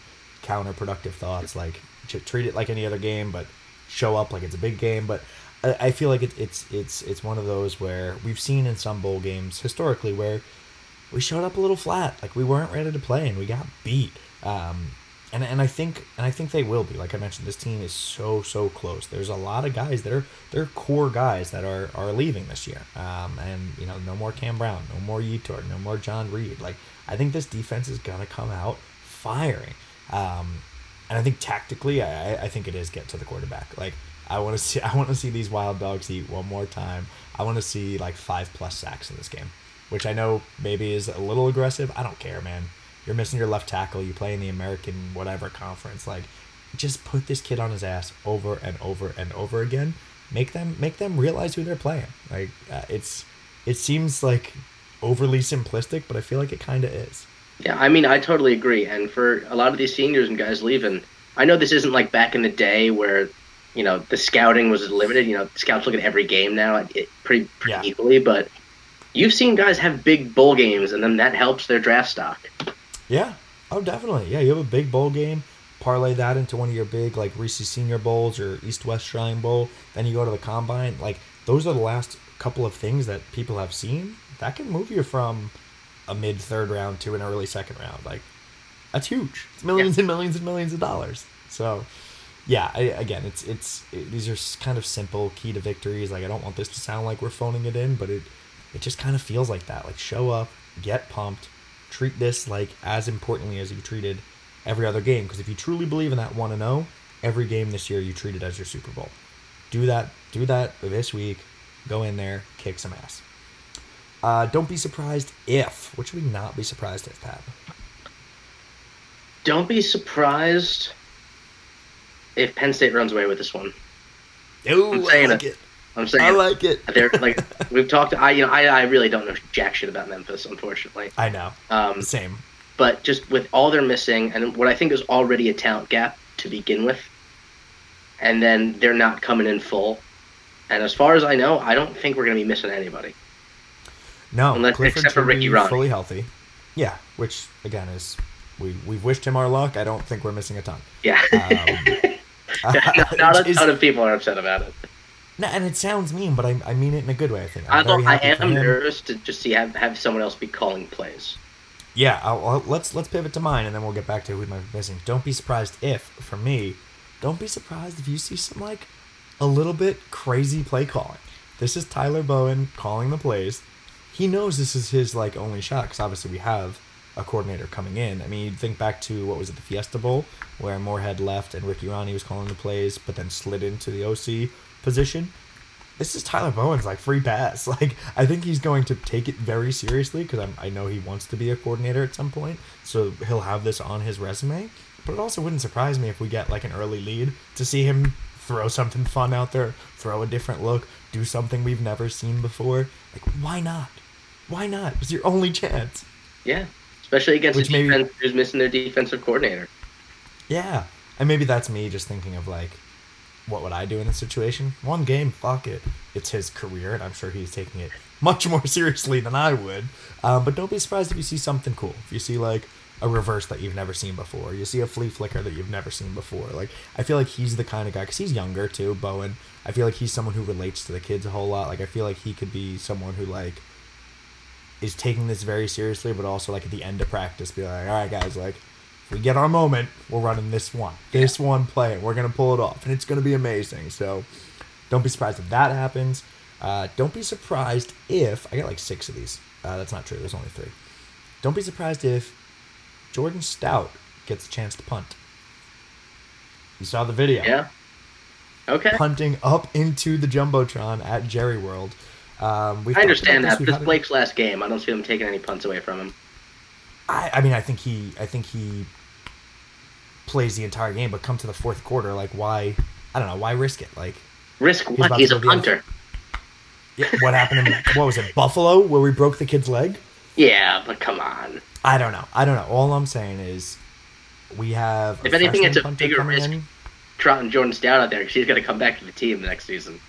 counterproductive thoughts like treat it like any other game but show up like it's a big game but I, I feel like it, it's it's it's one of those where we've seen in some bowl games historically where we showed up a little flat like we weren't ready to play and we got beat um, and and I think and I think they will be. Like I mentioned, this team is so so close. There's a lot of guys that are they're core guys that are are leaving this year. Um, and you know, no more Cam Brown, no more Yetur, no more John Reed. Like I think this defense is gonna come out firing. Um, and I think tactically, I I think it is get to the quarterback. Like I want to see I want to see these wild dogs eat one more time. I want to see like five plus sacks in this game, which I know maybe is a little aggressive. I don't care, man you're missing your left tackle. You play in the American whatever conference. Like, just put this kid on his ass over and over and over again. Make them make them realize who they're playing. Like, uh, it's it seems like overly simplistic, but I feel like it kind of is. Yeah, I mean, I totally agree. And for a lot of these seniors and guys leaving, I know this isn't like back in the day where you know the scouting was limited. You know, scouts look at every game now, it, pretty pretty yeah. equally. But you've seen guys have big bowl games, and then that helps their draft stock. Yeah. Oh, definitely. Yeah, you have a big bowl game. Parlay that into one of your big like Reese's Senior Bowls or East West Shrine Bowl. Then you go to the combine. Like those are the last couple of things that people have seen that can move you from a mid third round to an early second round. Like that's huge. It's millions yeah. and millions and millions of dollars. So yeah, I, again, it's it's it, these are kind of simple key to victories. Like I don't want this to sound like we're phoning it in, but it it just kind of feels like that. Like show up, get pumped, treat this like as importantly as you treated every other game. Because if you truly believe in that one and zero, oh, every game this year you treat it as your Super Bowl. Do that. Do that this week. Go in there, kick some ass. Uh, don't be surprised if. What should we not be surprised if, Pat? Don't be surprised if Penn State runs away with this one. Ooh, I'm saying I like it. it. I'm saying I like it. They're like we've talked. I you know I, I really don't know jack shit about Memphis, unfortunately. I know. Um, Same. But just with all they're missing, and what I think is already a talent gap to begin with, and then they're not coming in full. And as far as I know, I don't think we're going to be missing anybody. No, Unless, Clifford except for Ricky Rahne. fully healthy. Yeah, which again is we we've wished him our luck. I don't think we're missing a ton. Yeah. Um, not, not a ton of people are upset about it. No, and it sounds mean, but I, I mean it in a good way. I think. I'm I, I am nervous to just see have, have someone else be calling plays. yeah, I'll, I'll- let's let's pivot to mine, and then we'll get back to who might be missing. Don't be surprised if, for me, don't be surprised if you see some like a little bit crazy play calling. This is Tyler Bowen calling the plays. He knows this is his like only shot because obviously we have a coordinator coming in. I mean, you think back to what was it, the Fiesta Bowl, where Moorhead left and Ricky Rahne was calling the plays, but then slid into the OC position this is Tyler Bowen's like free pass. Like I think he's going to take it very seriously because I know he wants to be a coordinator at some point, so he'll have this on his resume. But it also wouldn't surprise me if we get like an early lead to see him throw something fun out there, throw a different look, do something we've never seen before. Like why not? Why not? It's your only chance. Yeah, especially against Which a maybe- defense who's missing their defensive coordinator. Yeah, and maybe that's me just thinking of like, what would I do in this situation? One game, fuck it. It's his career, and I'm sure he's taking it much more seriously than I would. Um, but don't be surprised if you see something cool. If you see like a reverse that you've never seen before, you see a flea flicker that you've never seen before. Like I feel like he's the kind of guy because he's younger too, Bowen. I feel like he's someone who relates to the kids a whole lot. Like I feel like he could be someone who like is taking this very seriously, but also like at the end of practice, be like, all right, guys, like if we get our moment, we're running this one, this one play, we're gonna pull it off, and it's gonna be amazing. So don't be surprised if that happens. Uh, don't be surprised if I got like six of these. Uh, that's not true. There's only three. Don't be surprised if Jordan Stout gets a chance to punt. You saw the video Yeah. Okay. punting up into the jumbotron at Jerry World. Um, we've I understand that. We've But had it's it- Blake's last game. I don't see them taking any punts away from him. I, I mean, I think he, I think he plays the entire game, but come to the fourth quarter, like why? I don't know why risk it. Like, Risk He's what? about He's a punter. yeah, what happened in what was it Buffalo where we broke the kid's leg? Yeah, but come on. I don't know. I don't know. All I'm saying is we have. If anything, it's a bigger risk. in. Trotting Jordan Stout out there because he's going to come back to the team next season.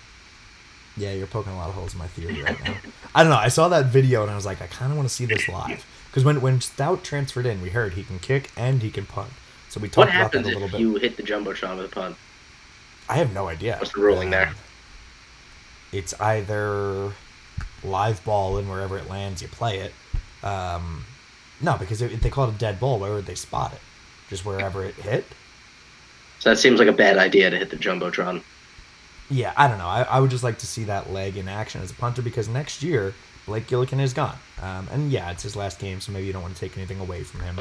Yeah, you're poking a lot of holes in my theory right now. I don't know. I saw that video and I was like, I kind of want to see this live because when when Stout transferred in, we heard he can kick and he can punt. So we What talked about happens that a little if bit. you hit the jumbotron with a punt? I have no idea. What's the ruling there? Um, It's either live ball and wherever it lands, you play it. Um, no, because if they call it a dead ball, where would they spot it? Just wherever it hit. So that seems like a bad idea to hit the jumbotron. Yeah, I don't know. I, I would just like to see that leg in action as a punter because next year Blake Gillikin is gone, um, and yeah, it's his last game, so maybe you don't want to take anything away from him.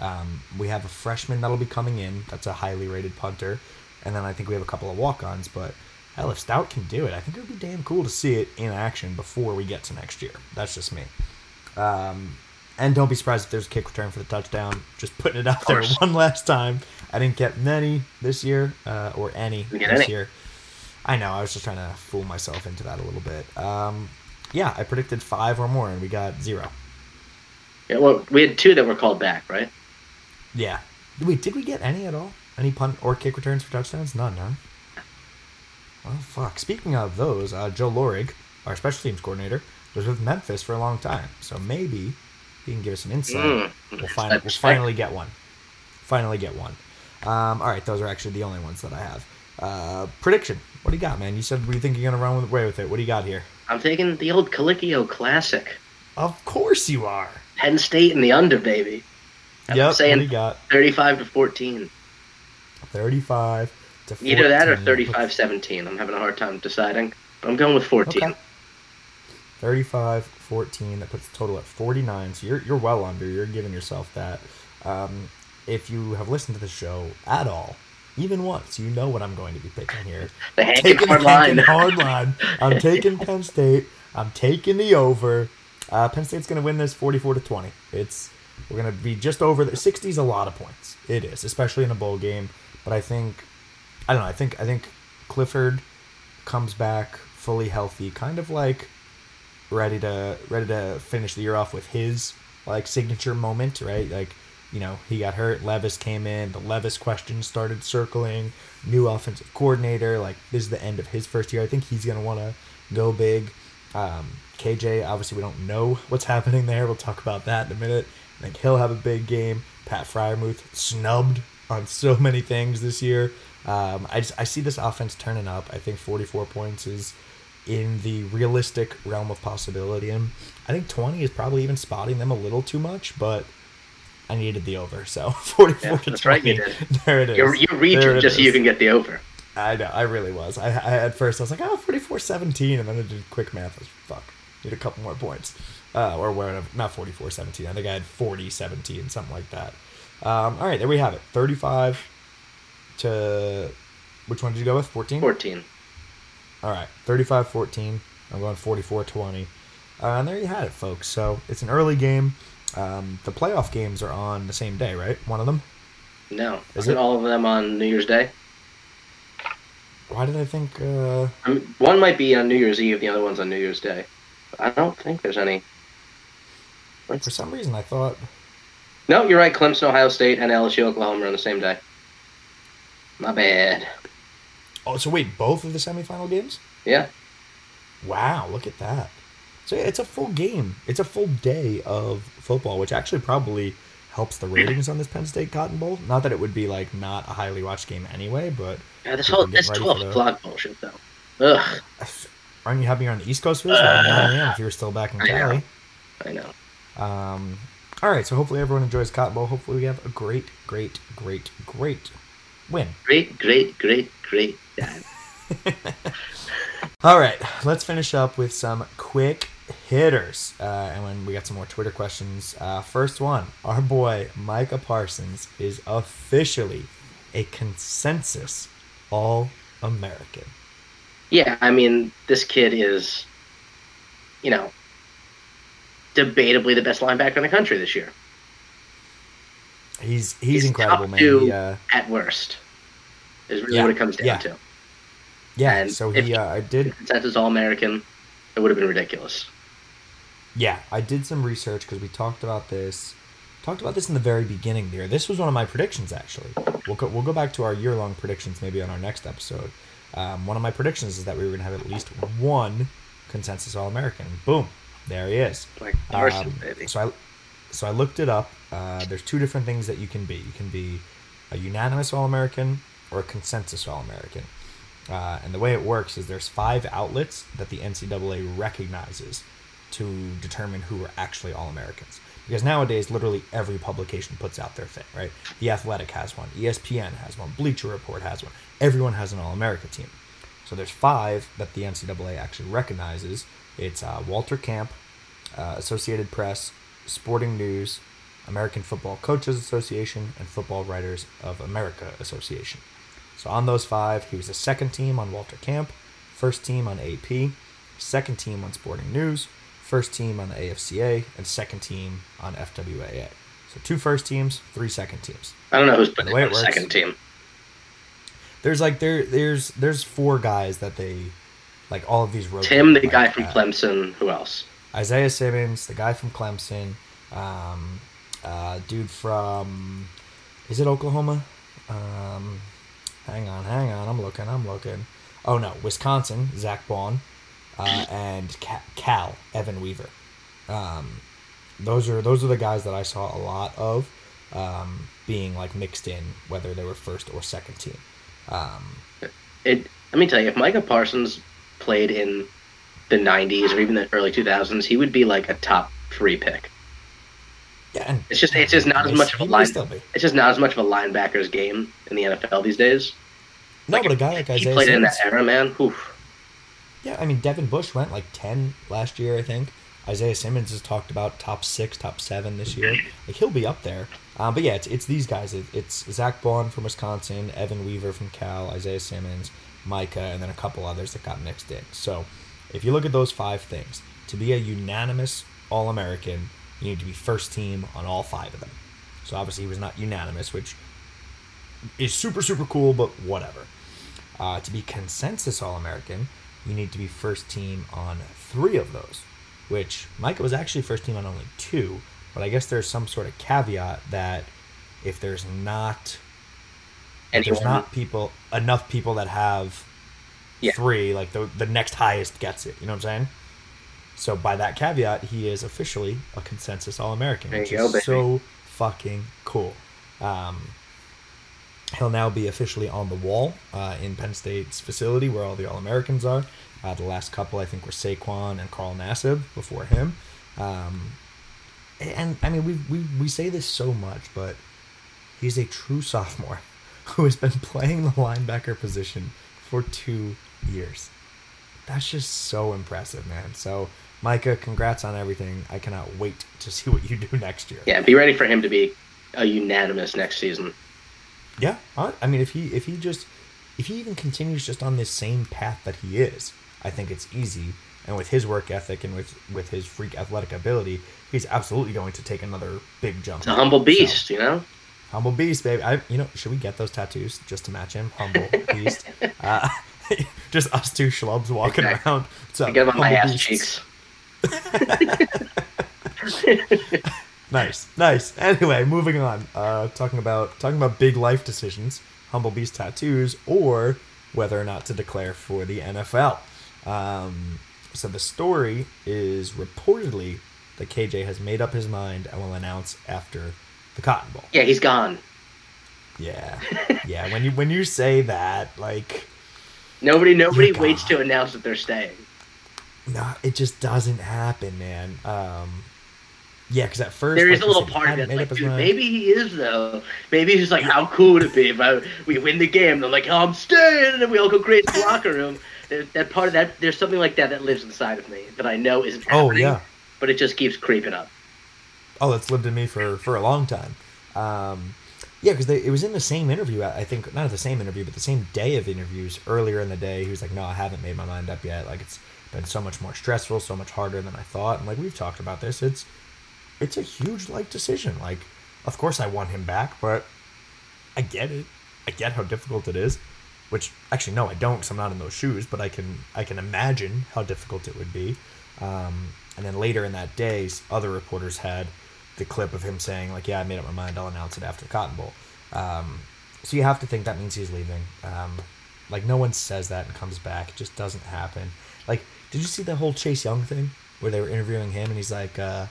Um, we have a freshman that'll be coming in. That's a highly rated punter, and then I think we have a couple of walk-ons. But hell, if Stout can do it, I think it would be damn cool to see it in action before we get to next year. That's just me. Um, and don't be surprised if there's a kick return for the touchdown. Just putting it out there one last time. I didn't get many this year, uh, or any this any. year. I know. I was just trying to fool myself into that a little bit. Um, yeah, I predicted five or more, and we got zero. Yeah, well, we had two that were called back, right? Yeah. Wait, did we get any at all? Any punt or kick returns for touchdowns? None, huh? Well, fuck. Speaking of those, uh, Joe Lorig, our special teams coordinator, was with Memphis for a long time. So maybe he can give us some insight. Mm. We'll, find, we'll finally get one. Finally get one. Um, all right, those are actually the only ones that I have. Uh, prediction. What do you got, man? You said we think you're gonna run with, away with it. What do you got here? I'm taking the old Calicchio Classic. Of course you are. Penn State in the under, baby. I'm yep. saying what do you got? 35 to 14. 35 to 14. Either that or 35 17. I'm having a hard time deciding. But I'm going with 14. Okay. 35 14 that puts the total at 49 so you're, you're well under you're giving yourself that um, if you have listened to the show at all even once you know what i'm going to be picking here The Hankin taking hard line. Hard line i'm taking penn state i'm taking the over uh, penn state's going to win this 44 to 20 it's we're going to be just over the 60 is a lot of points it is especially in a bowl game but i think i don't know i think i think clifford comes back fully healthy kind of like ready to ready to finish the year off with his like signature moment, right? Like, you know, he got hurt, Levis came in, the Levis questions started circling, new offensive coordinator, like this is the end of his first year. I think he's gonna wanna go big. Um, KJ, obviously we don't know what's happening there. We'll talk about that in a minute. I think he'll have a big game. Pat Freiermuth snubbed on so many things this year. Um, I just I see this offense turning up. I think 44 points is in the realistic realm of possibility. And I think 20 is probably even spotting them a little too much, but I needed the over, so 44 Yeah, that's 20. right, you did. There it is. You're, you're There reaching it just so you can get the over. I know, I really was. I, I at first I was like, oh, 44 17, and then I did quick math. I was need a couple more points, uh, or whatever. Not 44 17. I think I had 40 17, something like that. Um, all right, there we have it. 35 to which one did you go with? 14. 14. All right, 35 14. I'm going 44 20. Uh, and there you had it, folks. So it's an early game. Um, the playoff games are on the same day, right? One of them. No. Is it? all of them on New Year's Day? Why did I think? Uh, I mean, one might be on New Year's Eve, the other one's on New Year's Day. I don't think there's any. for some reason, I thought. No, you're right. Clemson, Ohio State, and LSU, Oklahoma are on the same day. My bad. Oh, so wait, both of the semifinal games? Yeah. Wow, look at that. So yeah, it's a full game. It's a full day of football, which actually probably helps the ratings on this Penn State Cotton Bowl. Not that it would be like not a highly watched game anyway, but yeah this whole this 12 for the- o'clock bullshit, though. Ugh. Aren't you happy you're on the East Coast for this? Like 9 a.m. if you're still back in I know. Cali. I know. Um, all right, so hopefully everyone enjoys Cotton Bowl. Hopefully we have a great, great, great, great win. Great, great, great, great. Dad. All right, let's finish up with some quick hitters. Uh, and when we got some more Twitter questions. Uh, first one our boy Micah Parsons is officially a consensus All American. Yeah, I mean, this kid is, you know, debatably the best linebacker in the country this year, He's he's, He's incredible, top man. two. He, uh, at worst. Is really Yeah, what it comes down yeah. to. yeah, And so he uh, I did Consensus All American, it would have been ridiculous. Yeah, I did some research because we talked about this. Talked about this in the very beginning of the year. This was one of my predictions, actually. We'll go, we'll go back to our year long predictions maybe on our next episode. Um, one of my predictions is that we were going to have at least one consensus All American. Boom, there he is. Like Um, baby. So I, so I looked it up. Uh, there's two different things that you can be. You can be a unanimous All American or a consensus All American. Uh, and the way it works is there's five outlets that the NCAA recognizes to determine who are actually All Americans. Because nowadays, literally every publication puts out their thing, right? The Athletic has one, ESPN has one, Bleacher Report has one. Everyone has an All America team. So there's five that the NCAA actually recognizes. It's uh, Walter Camp, uh, Associated Press, Sporting News, American Football Coaches Association, and Football Writers of America Association. So on those five, he was the second team on Walter Camp, first team on AP, second team on Sporting News, first team on the AFCA, and second team on FWAA. So two first teams, three second teams. I don't know who's putting the way it works- second team. There's like there there's there's four guys that they like all of these rotate. Tim, the like, guy from Clemson. Who else? Isaiah Simmons, the guy from Clemson, um, uh, dude from is it Oklahoma? Um, hang on, hang on, I'm looking, I'm looking. Oh no, Wisconsin, Zack Baun, uh, and Cal, Evan Weaver. Um, those are those are the guys that I saw a lot of um, being like mixed in, whether they were first or second team. Um, It. Let me tell you, if Micah Parsons played in the '90s or even the early 2000s, he would be like a top three pick. yeah, It's just it's just not as much of a he line. It's just not as much of a linebacker's game in the NFL these days. No, but a guy like He Isaiah played in that era, man. Oof. Yeah, I mean Devin Bush went like ten last year, I think. Isaiah Simmons has talked about top six, top seven this year. Like he'll be up there. Um, but yeah, it's, it's these guys. It, it's Zack Baun from Wisconsin, Evan Weaver from Cal, Isaiah Simmons, Micah, and then a couple others that got mixed in. So if you look at those five things, to be a unanimous All American, you need to be first team on all five of them. So obviously he was not unanimous, which is super super cool, but whatever. Uh, to be consensus All American, you need to be first team on three of those, which Micah was actually first team on only two, but I guess there's some sort of caveat that if there's not if there's not people enough people that have Yeah. three, like the the next highest gets it. You know what I'm saying? So by that caveat, he is officially a consensus All American, which go, is so fucking cool. Um, he'll now be officially on the wall uh, in Penn State's facility where all the All Americans are. Uh, the last couple, I think, were Saquon and Carl Nassib before him. Um, and I mean, we, we, we say this so much, but he's a true sophomore who has been playing the linebacker position for two years. That's just so impressive, man. So, Micah, congrats on everything. I cannot wait to see what you do next year. Yeah, be ready for him to be a unanimous next season. Yeah, I mean, if he if he just if he even continues just on this same path that he is, I think it's easy. And with his work ethic and with with his freak athletic ability, he's absolutely going to take another big jump. It's a humble beast, so, you know. Humble beast, baby. I, you know, should we get those tattoos just to match him? Humble beast. Uh, just us two schlubs walking exactly. around. Up? I get them on my ass cheeks. nice, nice. Anyway, moving on. Uh, talking about talking about big life decisions, humble beast tattoos, or whether or not to declare for the NFL. Um, so the story is reportedly that KJ has made up his mind and will announce after the Cotton Bowl. Yeah, he's gone. Yeah, yeah. when you when you say that, like nobody nobody waits to announce that they're staying. No, it just doesn't happen, man. Um, yeah, because at first there is like a little said, part of it like, dude, maybe he is though. Maybe he's just like, how cool would it be if I, we win the game? And I'm like, oh, I'm staying, and then we all go crazy in the locker room. There, that part of that, there's something like that that lives inside of me that I know isn't oh, happening. Oh yeah, but it just keeps creeping up. Oh, that's lived in me for for a long time. Um, yeah, because it was in the same interview. I think not the same interview, but the same day of interviews earlier in the day. He was like, "No, I haven't made my mind up yet. Like it's been so much more stressful, so much harder than I thought." And like we've talked about this, it's it's a huge like decision. Like, of course I want him back, but I get it. I get how difficult it is. Which actually no, I don't. Cause I'm not in those shoes, but I can I can imagine how difficult it would be. Um, and then later in that day, other reporters had the clip of him saying like, "Yeah, I made up my mind. I'll announce it after the Cotton Bowl." Um, so you have to think that means he's leaving. Um, like no one says that and comes back. It just doesn't happen. Like, did you see the whole Chase Young thing where they were interviewing him and he's like, uh,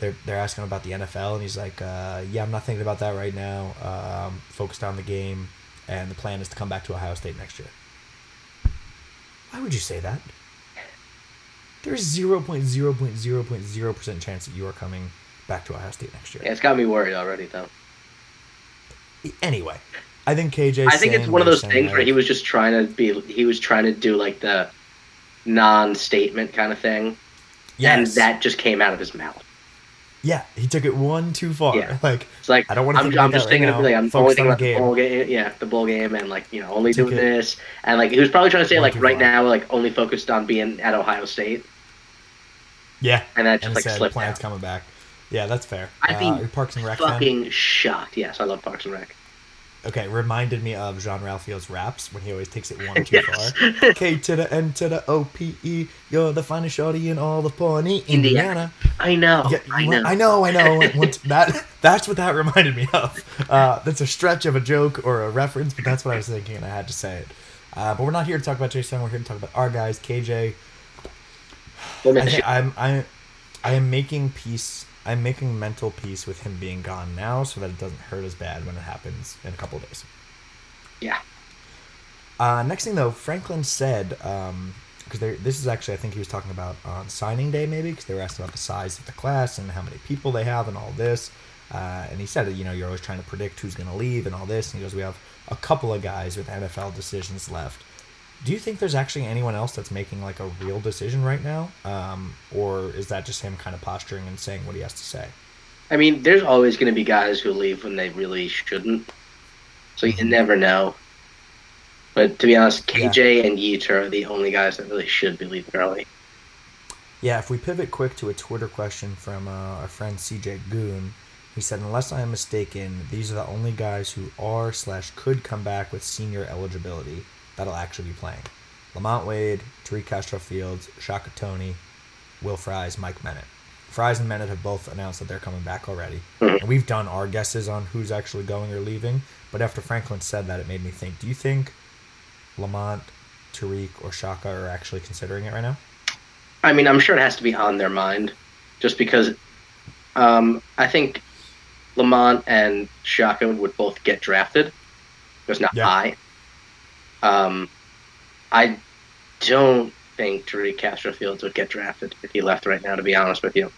they're they're asking about the NFL and he's like, uh, "Yeah, I'm not thinking about that right now. Um, focused on the game, and the plan is to come back to Ohio State next year." Why would you say that? There's zero point zero point zero point zero percent chance that you are coming back to Ohio State next year. Yeah, it's got me worried already, though. Anyway, I think KJ. I think it's one of those things like, where he was just trying to be. He was trying to do like the non-statement kind of thing. Yes. And that just came out of his mouth. Yeah, he took it one too far. Yeah. Like it's like I don't want to. I'm, I'm just thinking right of like I'm only thinking about the, the bowl game. Yeah, the bowl game and like you know only took doing this and like he was probably trying to say like right far. now like only focused on being at Ohio State. Yeah, and that just and like said, slipped. Plans coming back. Yeah, that's fair. I'd be uh, Parks and Rec fucking fan? shocked. Yes, I love Parks and Rec. Okay, reminded me of Jean-Ralphio's raps when he always takes it one too yes. far. K to the N to the O P E. You're the finest shorty in all the Pawnee, Indiana. I know. Yeah, I know. I know. I know. that that's what that reminded me of. Uh, that's a stretch of a joke or a reference, but that's what I was thinking, and I had to say it. Uh, but we're not here to talk about Chase Young. We're here to talk about our guys, KJ. I I'm I, I am making peace I'm making mental peace with him being gone now so that it doesn't hurt as bad when it happens in a couple days. Yeah. Uh, next thing though, Franklin said, because um, this is actually I think he was talking about on signing day maybe because they were asking about the size of the class and how many people they have and all this. Uh, and he said, you know, you're always trying to predict who's going to leave and all this. And he goes, we have a couple of guys with NFL decisions left do you think there's actually anyone else that's making like a real decision right now? Um, or is that just him kind of posturing and saying what he has to say? I mean there's always going to be guys who leave when they really shouldn't. So you mm-hmm. never know. But to be honest kj yeah. and yeet are the only guys that really should be leaving early. Yeah if we pivot quick to a twitter question from uh, our friend cj goon he said unless i am mistaken these are the only guys who are slash could come back with senior eligibility that'll actually be playing. Lamont Wade, Tariq Castro Fields, Shaka Toney, Will Fries, Mike Menet. Fries and Menet have both announced that they're coming back already. Mm-hmm. And we've done our guesses on who's actually going or leaving. But after Franklin said that, it made me think do you think Lamont, Tariq, or Shaka are actually considering it right now? I mean, I'm sure it has to be on their mind just because um, I think Lamont and Shaka would both get drafted. There's not yeah. high. Um, I don't think Tariq Castro Fields would get drafted if he left right now. To be honest with you.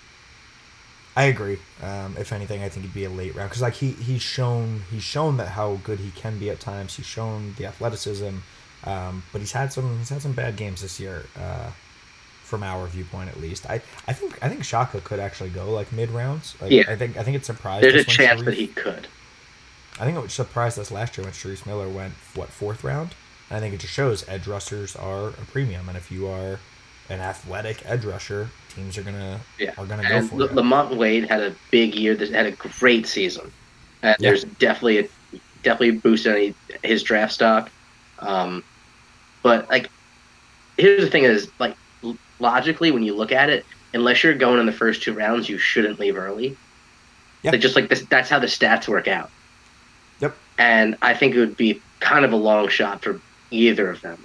I agree. Um, if anything, I think he'd be a late round because like he he's shown he's shown that how good he can be at times. He's shown the athleticism, um, but he's had some he's had some bad games this year. Uh, from our viewpoint, at least, I, I think I think Shaka could actually go like mid rounds. Like, Yeah. I think I think it surprised. There's a chance Sharif- that he could. I think it would surprise us last year when Shareef Miller went what fourth round. And I think it just shows edge rushers are a premium, and if you are an athletic edge rusher, teams are gonna Yeah. are gonna go for L- you. Lamont Wade had a big year. This had a great season. And Yeah. there's definitely a, definitely boosted any, his draft stock. Um, but like, here's the thing: is like logically, when you look at it, unless you're going in the first two rounds, you shouldn't leave early. Yeah. Like, just like this, that's how the stats work out. Yep. And I think it would be kind of a long shot for either of them.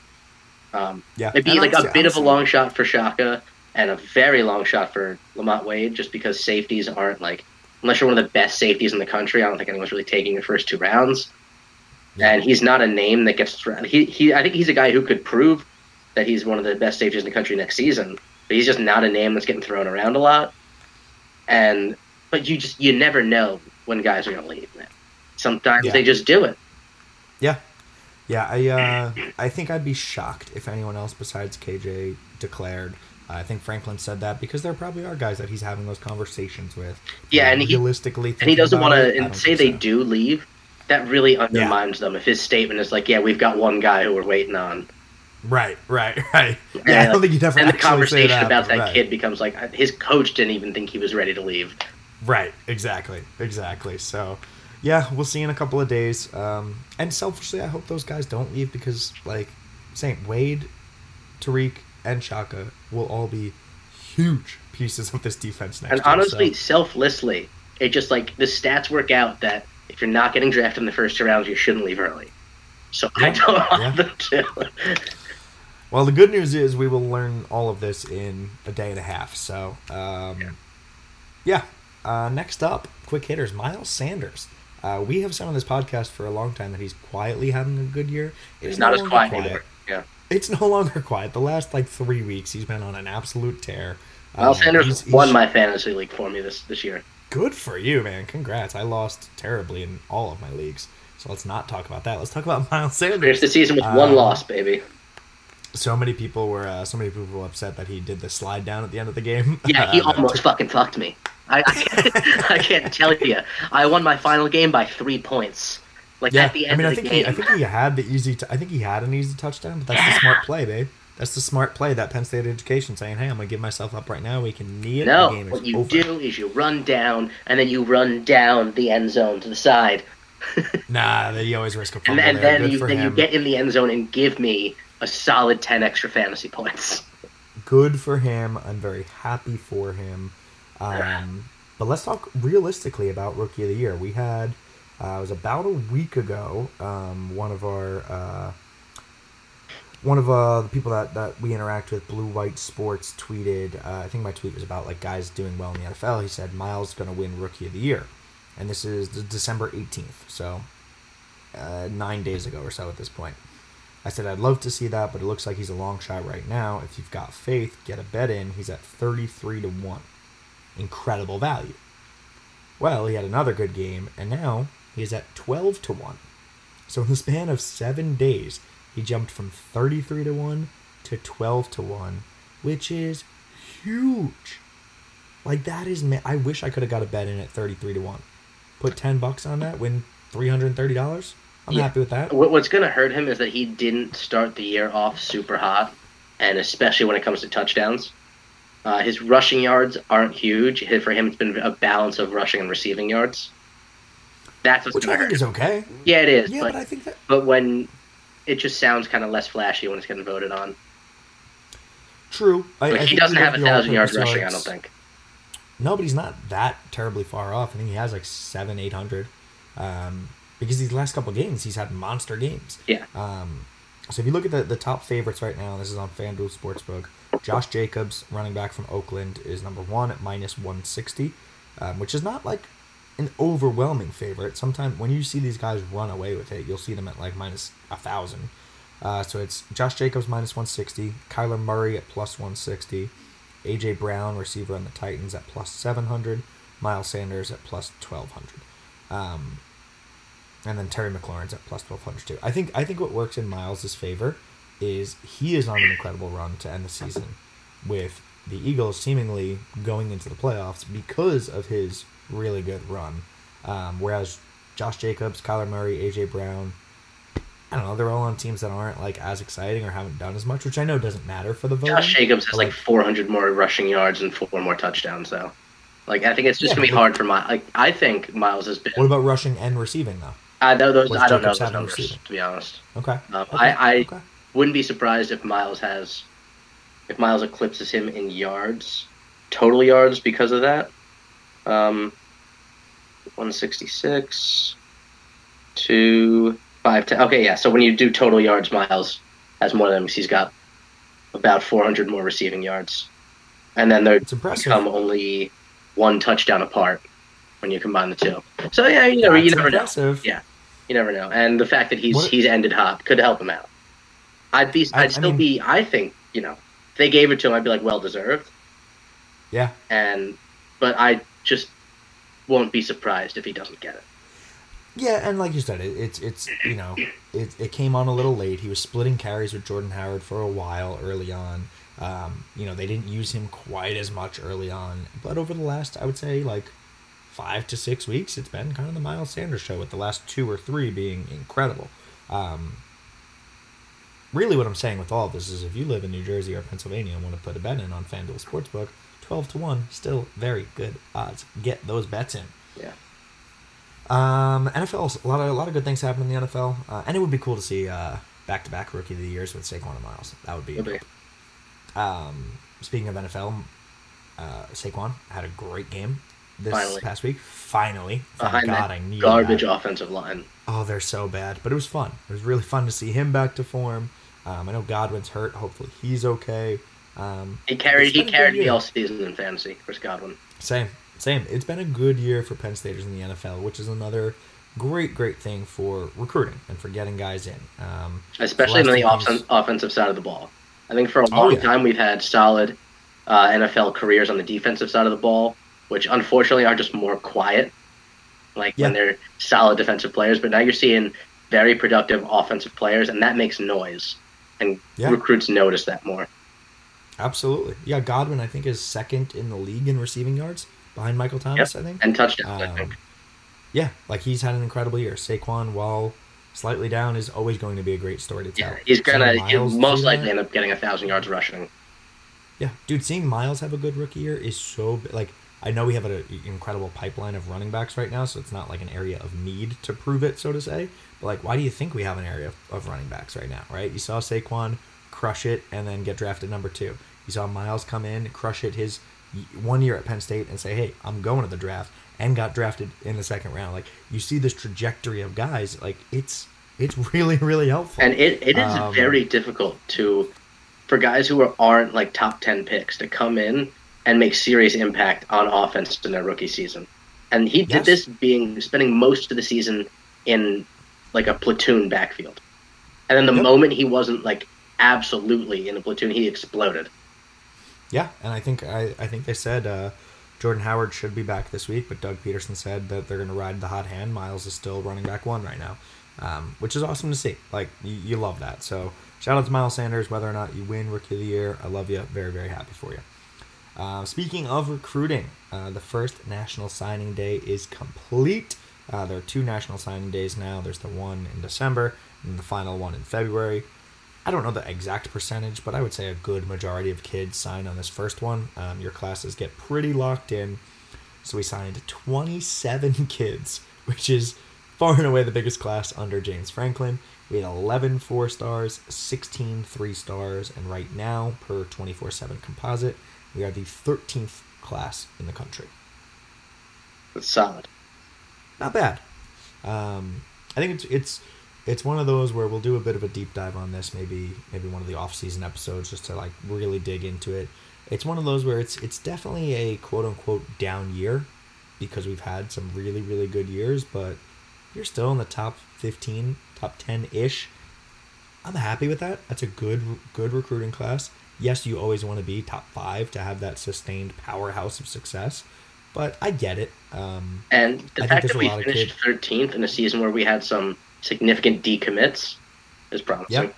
Um, Yeah, It'd be like a bit of a long shot for Shaka and a very long shot for Lamont Wade, just because safeties aren't like unless you're one of the best safeties in the country. I don't think anyone's really taking your first two rounds. Yeah. And he's not a name that gets thrown. He, he I think he's a guy who could prove that he's one of the best safeties in the country next season. But he's just not a name that's getting thrown around a lot. And but you just you never know when guys are going to leave. Man. Sometimes Yeah. they just do it. Yeah, I uh, I think I'd be shocked if anyone else besides KJ declared. I think Franklin said that because there probably are guys that he's having those conversations with. Yeah, Uh, and he- realistically, and he doesn't want to don't say they so. do leave. That really undermines them. If his statement is like, "Yeah, we've got one guy who we're waiting on," Right, right, right. Yeah, And, I don't think ever and the conversation that, about that right. kid becomes like uh, his coach didn't even think he was ready to leave. Right, exactly, exactly. So, yeah, we'll see in a couple of days. Um, and selfishly, I hope those guys don't leave because, like, Saint Wade, Tariq, and Shaka will all be huge pieces of this defense next And year. honestly, so- selflessly, it just like the stats work out that if you're not getting drafted in the first two rounds, you shouldn't leave early. So I don't want yeah. them to. well, the good news is we will learn all of this in a day and a half. So, um, Yeah. yeah. Uh, next up, quick hitters, Miles Sanders. Uh, we have said on this podcast for a long time that he's quietly having a good year. It It's not no as quiet anymore. Yeah. It's no longer quiet. The last like three weeks, he's been on an absolute tear. Miles Um, Sanders he's- he's won my fantasy league for me this this year. Good for you, man. Congrats. I lost terribly in all of my leagues. So let's not talk about that. Let's talk about Miles Sanders. the season with one Um, loss, baby. So many people were uh, so many people were upset that he did the slide down at the end of the game. Yeah, he almost fucking fucked me. I, I, can't, I can't tell you. I won my final game by three points. Like Yeah, at the I end mean, I of the think game. he, I think he had the easy. T- I think he had an easy touchdown, but that's the smart play, babe. That's the smart play. That Penn State education saying, "Hey, I'm gonna give myself up right now. We can knee it. no, the game is what you over." do is you run down, and then you run down the end zone to the side, Nah, they always risk a and, fumble and there. then Good you then you get in the end zone and give me a solid ten extra fantasy points. good for him. I'm very happy for him. Um, but let's talk realistically about rookie of the year. We had uh, it was about a week ago. Um, one of our uh, one of uh, the people that, that we interact with, Blue White Sports, tweeted. Uh, I think my tweet was about like guys doing well in the NFL. He said Miles going to win rookie of the year, and this is December 18th. So uh, nine days ago or so at this point. I said I'd love to see that, but it looks like he's a long shot right now. If you've got faith, get a bet in. He's at 33 to 1. Incredible value. Well, he had another good game, and now he is at 12 to 1. So in the span of seven days, he jumped from 33 to 1 to 12 to 1, which is huge. Like that is ma- I wish I could have got a bet in at 33 to 1. Put 10 bucks on that, win $330. I'm Yeah. happy with that. What's going to hurt him is that he didn't start the year off super hot, and especially when it comes to touchdowns. Uh, his rushing yards aren't huge. For him, it's been a balance of rushing and receiving yards. That's what's Which going I think is okay. Yeah, it is. Yeah, but, but I think that but when it just sounds kind of less flashy when it's getting voted on. true. I, Like I he doesn't have a thousand yards rushing. I don't think. No, but he's not that terribly far off. I think he has like seven, eight hundred. Um, because these last couple games, he's had monster games. Yeah. Um, so if you look at the, the top favorites right now, this is on FanDuel Sportsbook. Josh Jacobs, running back from Oakland, is number one at minus one sixty, um, which is not like an overwhelming favorite. Sometimes when you see these guys run away with it, you'll see them at like minus a thousand. Uh, so it's Josh Jacobs minus one sixty, Kyler Murray at plus one sixty, AJ Brown, receiver on the Titans, at plus seven hundred, Miles Sanders at plus twelve hundred. Um, and then Terry McLaurin's at plus twelve hundred too. I think I think what works in Miles's favor is he is on an incredible run to end the season, with the Eagles seemingly going into the playoffs because of his really good run. Um, whereas Josh Jacobs, Kyler Murray, AJ Brown, I don't know, they're all on teams that aren't like as exciting or haven't done as much, which I know doesn't matter for the voting. Josh Jacobs has but, like 400 more rushing yards and four more touchdowns, though. Like I think it's just Yeah, gonna be hard for Miles. Like I think Miles has been. What about rushing and receiving though? I know those. I don't know those numbers receiving? to be honest. Okay. Um, okay. I, I okay. Wouldn't be surprised if Miles has, if Miles eclipses him in yards, total yards because of that. Um, 166 to 510. Okay, yeah. So when you do total yards, Miles has more than him. He's got about 400 more receiving yards. And then they're become only one touchdown apart when you combine the two. So yeah, you never, you never know. Yeah. You never know. And the fact that he's What- he's ended hop could help him out. I'd be I- I'd I still mean- be I think, you know, if they gave it to him, I'd be like well deserved. Yeah. And but I just won't be surprised if he doesn't get it. Yeah, and like you said, it, it's it's you know it, it came on a little late. He was splitting carries with Jordan Howard for a while early on. Um, you know they didn't use him quite as much early on, but over the last I would say like five to six weeks, it's been kind of the Miles Sanders show. With the last two or three being incredible. Um, really, what I'm saying with all of this is, if you live in New Jersey or Pennsylvania and want to put a bet in on FanDuel Sportsbook, twelve to one, still very good odds. Get those bets in. Yeah. Um, NFL, a lot of a lot of good things happen in the NFL, uh, and it would be cool to see back to back rookie of the years with Saquon and Miles. That would be. Be. Um, speaking of NFL, uh, Saquon had a great game this Finally. past week. Finally, thank Behind God, I needed garbage that. offensive line. Oh, they're so bad, but it was fun. It was really fun to see him back to form. Um, I know Godwin's hurt. Hopefully, he's okay. Um, He carried he been a good carried me all season in fantasy, Chris Godwin. Same, same. It's been a good year for Penn Staters in the NFL, which is another great, great thing for recruiting and for getting guys in. Um, Especially on the off- offensive side of the ball. I think for a Oh, long yeah. time we've had solid uh, NFL careers on the defensive side of the ball, which unfortunately are just more quiet. Like when they're solid defensive players, but now you're seeing very productive offensive players, and that makes noise, and Yeah. recruits notice that more. absolutely. Yeah, Godwin, I think, is second in the league in receiving yards behind Michael Thomas, I think. And touchdowns, I Um, think. Yeah, like he's had an incredible year. Saquon, while slightly down, is always going to be a great story to tell. Yeah, he's gonna he'll most likely end up getting a thousand yards rushing. Yeah, dude, seeing Miles have a good rookie year is so like I know we have an incredible pipeline of running backs right now, so it's not like an area of need to prove it, so to say. Like, why do you think we have an area of, running backs right now? Right? You saw Saquon crush it and then get drafted number two. You saw Miles come in, crush it his one year at Penn State, and say, "Hey, I'm going to the draft," and got drafted in the second round. Like you see this trajectory of guys, like it's it's really really helpful. And it, it is Um, very difficult to for guys who are, aren't like top ten picks to come in and make serious impact on offense in their rookie season. And he did Yes. this being spending most of the season in like a platoon backfield. And then the Yep. moment he wasn't like absolutely in a platoon, he exploded. Yeah, and I think I, I think they said uh, Jordan Howard should be back this week, but Doug Pederson said that they're going to ride the hot hand. Miles is still running back one right now, um, which is awesome to see. Like you, you love that. So shout out to Miles Sanders. Whether or not you win Rookie of the Year, I love you. Very very happy for you. Uh, speaking of recruiting, uh, the first national signing day is complete. Uh, there are two national signing days now. There's the one in December and the final one in February. I don't know the exact percentage, but I would say a good majority of kids sign on this first one. Um, your classes get pretty locked in. So we signed 27 kids, which is far and away the biggest class under James Franklin. We had 11 four stars, 16 three stars, and right now, per 24 7 composite, we are the 13th class in the country. It's solid. Not bad. Um, I think it's it's it's one of those where we'll do a bit of a deep dive on this, maybe maybe one of the off season episodes, just to like really dig into it. It's one of those where it's it's definitely a quote unquote down year because we've had some really really good years, but you're still in the top fifteen, top ten ish. I'm happy with that. That's a good good recruiting class. Yes, you always want to be top five to have that sustained powerhouse of success, but I get it. Um, And the I fact that we finished 13th in a season where we had some significant decommits is promising. Yep.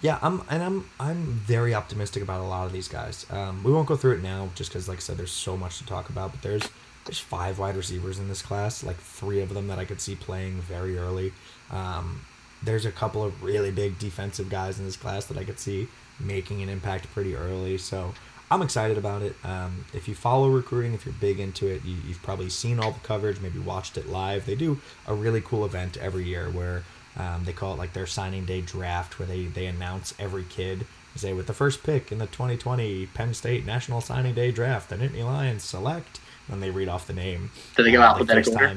Yeah, I'm and I'm I'm very optimistic about a lot of these guys. Um, we won't go through it now, just because, like I said, there's so much to talk about. But there's there's five wide receivers in this class, like three of them that I could see playing very early. Um, there's a couple of really big defensive guys in this class that I could see making an impact pretty early. So I'm excited about it. Um, if you follow recruiting, if you're big into it, you, you've probably seen all the coverage, maybe watched it live. They do a really cool event every year where um, they call it like their signing day draft, where they, they announce every kid. They say, with the first pick in the 2020 Penn State National Signing Day draft, the Nittany Lions select. And they read off the name. Do they go Uh, alphabetical order?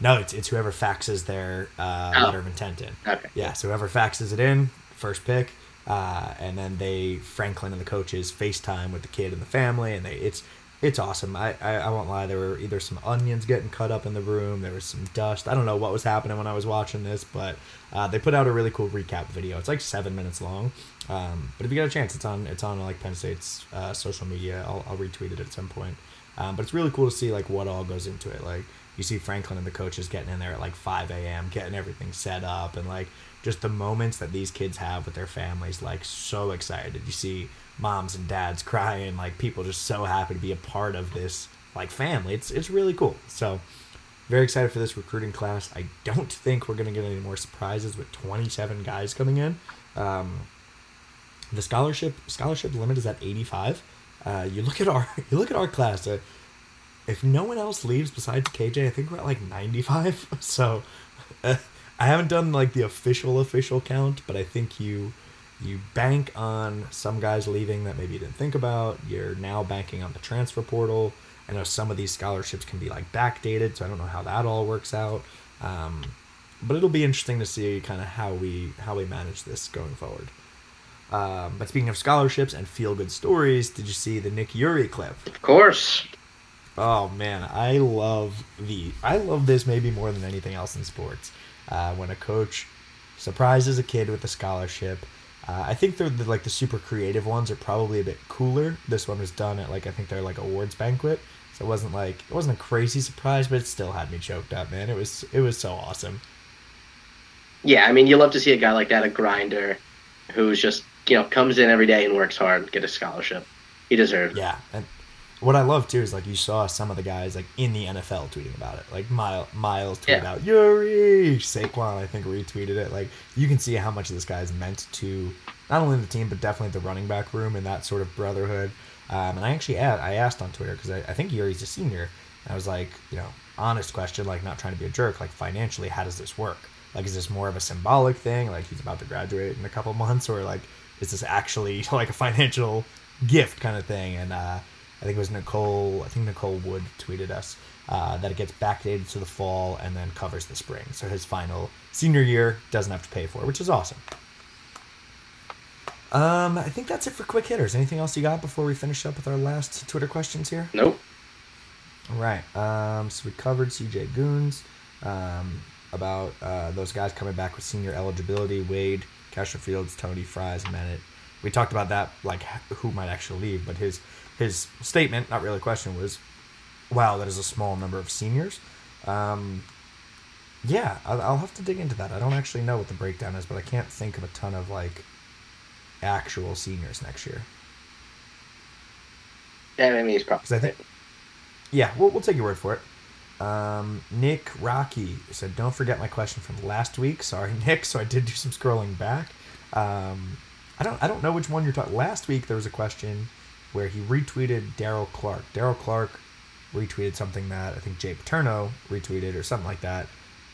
No, it's, it's whoever faxes their uh, Oh. letter of intent in. Okay. Yeah, so whoever faxes it in, first pick, uh, and then they Franklin and the coaches FaceTime with the kid and the family, and they it's it's awesome. I, I I won't lie, there were either some onions getting cut up in the room, there was some dust. I don't know what was happening when I was watching this, but uh, they put out a really cool recap video. It's like seven minutes long, um, but if you get a chance, it's on it's on like Penn State's uh, social media. I'll, I'll retweet it at some point. Um, but it's really cool to see like what all goes into it. Like you see Franklin and the coaches getting in there at like 5 a.m., getting everything set up, and like just the moments that these kids have with their families, like so excited. You see moms and dads crying, like people just so happy to be a part of this like family. It's it's really cool. So very excited for this recruiting class. I don't think we're gonna get any more surprises with 27 guys coming in. Um, the scholarship scholarship limit is at 85. Uh, you look at our you look at our class. Uh, if no one else leaves besides KJ, I think we're at like 95. So uh, I haven't done like the official official count, but I think you you bank on some guys leaving that maybe you didn't think about. You're now banking on the transfer portal. I know some of these scholarships can be like backdated, so I don't know how that all works out. Um, but it'll be interesting to see kind of how we how we manage this going forward. Um, but speaking of scholarships and feel good stories, did you see the Nick Eury clip? Of course. Oh man, I love the I love this maybe more than anything else in sports. Uh, when a coach surprises a kid with a scholarship, uh, I think they're the, like the super creative ones are probably a bit cooler. This one was done at like I think they're like awards banquet, so it wasn't like it wasn't a crazy surprise, but it still had me choked up, man. It was it was so awesome. Yeah, I mean, you love to see a guy like that, a grinder, who's just you know comes in every day and works hard, get a scholarship. He deserves. it. Yeah, and what I love too is like you saw some of the guys like in the NFL tweeting about it. Like Miles, Miles tweeted Yeah. out Eury, Saquon I think retweeted it. Like you can see how much this guy's meant to not only the team but definitely the running back room and that sort of brotherhood. Um, and I actually asked, I asked on Twitter because I, I think Eury's a senior. And I was like, you know, honest question, like not trying to be a jerk. Like financially, how does this work? Like, is this more of a symbolic thing? Like he's about to graduate in a couple months, or like is this actually like a financial gift kind of thing? And uh, I think it was Nicole. I think Nicole Wood tweeted us uh, that it gets backdated to the fall and then covers the spring. So his final senior year doesn't have to pay for, it, which is awesome. Um, I think that's it for quick hitters. Anything else you got before we finish up with our last Twitter questions here? Nope. All right. Um, so we covered CJ Goons um, about uh, those guys coming back with senior eligibility. Wade, Castro-Fields, Tony Fries, Bennett. We talked about that, like who might actually leave. But his his statement, not really a question, was, "Wow, that is a small number of seniors." Um, yeah, I'll, I'll have to dig into that. I don't actually know what the breakdown is, but I can't think of a ton of like actual seniors next year. Yeah, I mean, he's probably. I think, yeah, we'll, we'll take your word for it. Um, Nick Rocky said, "Don't forget my question from last week." Sorry, Nick. So I did do some scrolling back. Um, I don't, I don't know which one you're talking. Last week there was a question where he retweeted Daryll Clark. Daryll Clark retweeted something that I think Jay Paterno retweeted or something like that.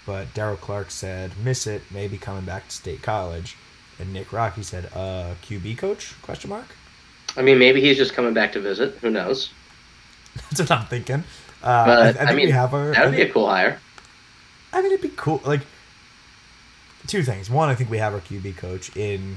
But Daryll Clark said, "Miss it, maybe coming back to State College," and Nick Rocky said, "Uh, QB coach?" Question mark. I mean, maybe he's just coming back to visit. Who knows? That's what I'm thinking. Uh, I, I think I, mean, we have our. that would be a cool hire. I mean, it'd be cool. Like, two things. One, I think we have our QB coach in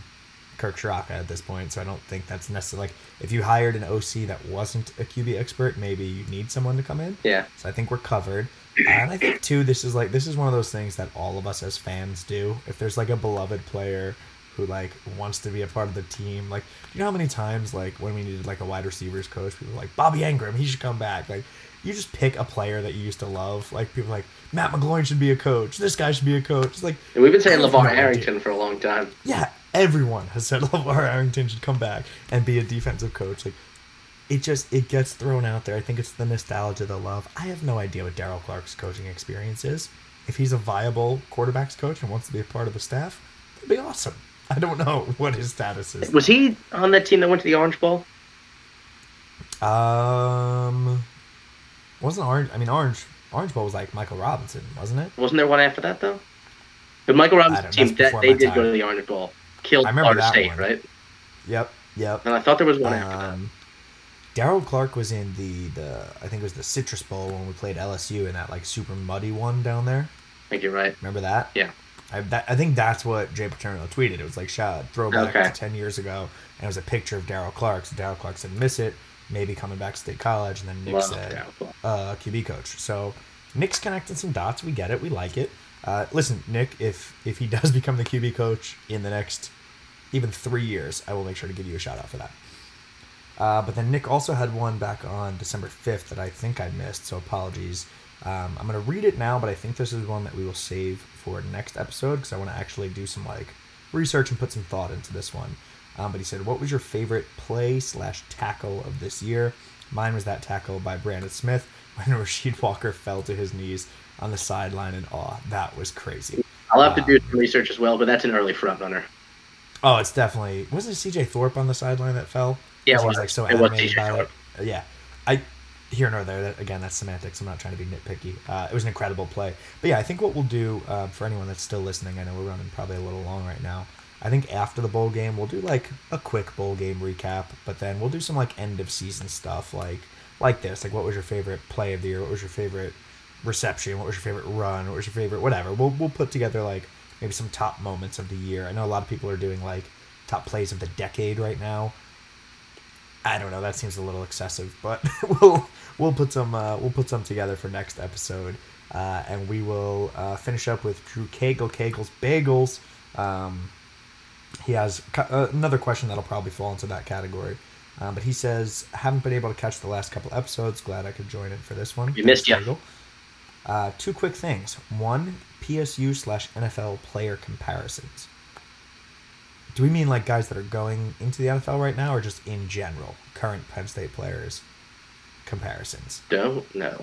Kirk Ciarrocca at this point, so I don't think that's necessary. like if you hired an OC that wasn't a QB expert, maybe you need someone to come in. Yeah. So I think we're covered. And I think too, this is like this is one of those things that all of us as fans do. If there's like a beloved player who like wants to be a part of the team. Like, you know how many times like when we needed like a wide receivers coach, people were like Bobby Engram, he should come back. Like, you just pick a player that you used to love. Like people are like Matt McGloin should be a coach. This guy should be a coach. It's like And we've been saying LeVar. Arrington for a long time. yeah, everyone has said LeVar Arrington should come back and be a defensive coach. Like, it just it gets thrown out there. I think it's the nostalgia, the love. I have no idea what Daryll Clark's coaching experience is. If he's a viable quarterbacks coach and wants to be a part of the staff, that'd be awesome. I don't know what his status is. Was he on that team that went to the Orange Bowl? Um, wasn't Orange? I mean, Orange Orange Bowl was like Michael Robinson, wasn't it? Wasn't there one after that though? But Michael Robinson's team that they did go to the Orange Bowl, killed I remember Florida that State, one. right? Yep, yep. And I thought there was one after that. Um, Daryll Clark was in the the I think it was the Citrus Bowl when we played LSU in that like super muddy one down there. I think you're right. Remember that? Yeah. I that, I think that's what Jay Paterno tweeted. It was like shot throwback Okay. to ten years ago, and it was a picture of Daryll Clark. So Daryll Clark said miss it, maybe coming back to State College, and then Nick Love said uh, QB coach. So Nick's connecting some dots. We get it. We like it. Uh, listen, Nick, if if he does become the QB coach in the next even three years, I will make sure to give you a shout out for that. Uh, but then Nick also had one back on December 5th that I think I missed, so apologies. Um, I'm going to read it now, but I think this is one that we will save for next episode because I want to actually do some like research and put some thought into this one. Um, but he said, "What was your favorite play slash tackle of this year?" Mine was that tackle by Brandon Smith when Rasheed Walker fell to his knees on the sideline in awe. That was crazy. I'll have to do Um, some research as well, but that's an early front runner. Oh, it's definitely wasn't it C.J. Thorpe on the sideline that fell? Yeah, 'Cause he was like so animated by Thorpe. it. Uh, Yeah, I here nor there. That, again, that's semantics. I'm not trying to be nitpicky. Uh, it was an incredible play. But yeah, I think what we'll do uh, for anyone that's still listening, I know we're running probably a little long right now. I think after the bowl game, we'll do like a quick bowl game recap, but then we'll do some like end of season stuff, like like this. Like, what was your favorite play of the year? What was your favorite reception? What was your favorite run? What was your favorite whatever? We'll we'll put together like maybe some top moments of the year. I know a lot of people are doing like top plays of the decade right now. I don't know. That seems a little excessive, but we'll we'll put some uh, we'll put some together for next episode, uh, and we will uh, finish up with Drew Cagle Cagle's Bagels. Um, he has cu- uh, another question that'll probably fall into that category, um, but he says haven't been able to catch the last couple episodes. Glad I could join in for this one. We missed. Cagle. Uh, two quick things. One, PSU slash NFL player comparisons. Do we mean like guys that are going into the NFL right now, or just in general, current Penn State players comparisons? Don't know.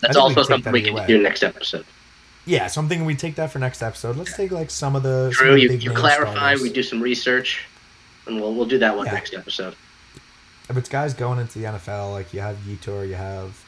That's think we also something that we can way. do next episode. Yeah, so I'm thinking we take that for next episode. Let's take like some of the some Drew, of the you, big you clarify. starters. We do some research, and we'll we'll do that one Yeah. next episode. if it's guys going into the NFL, like you have Yetur, you have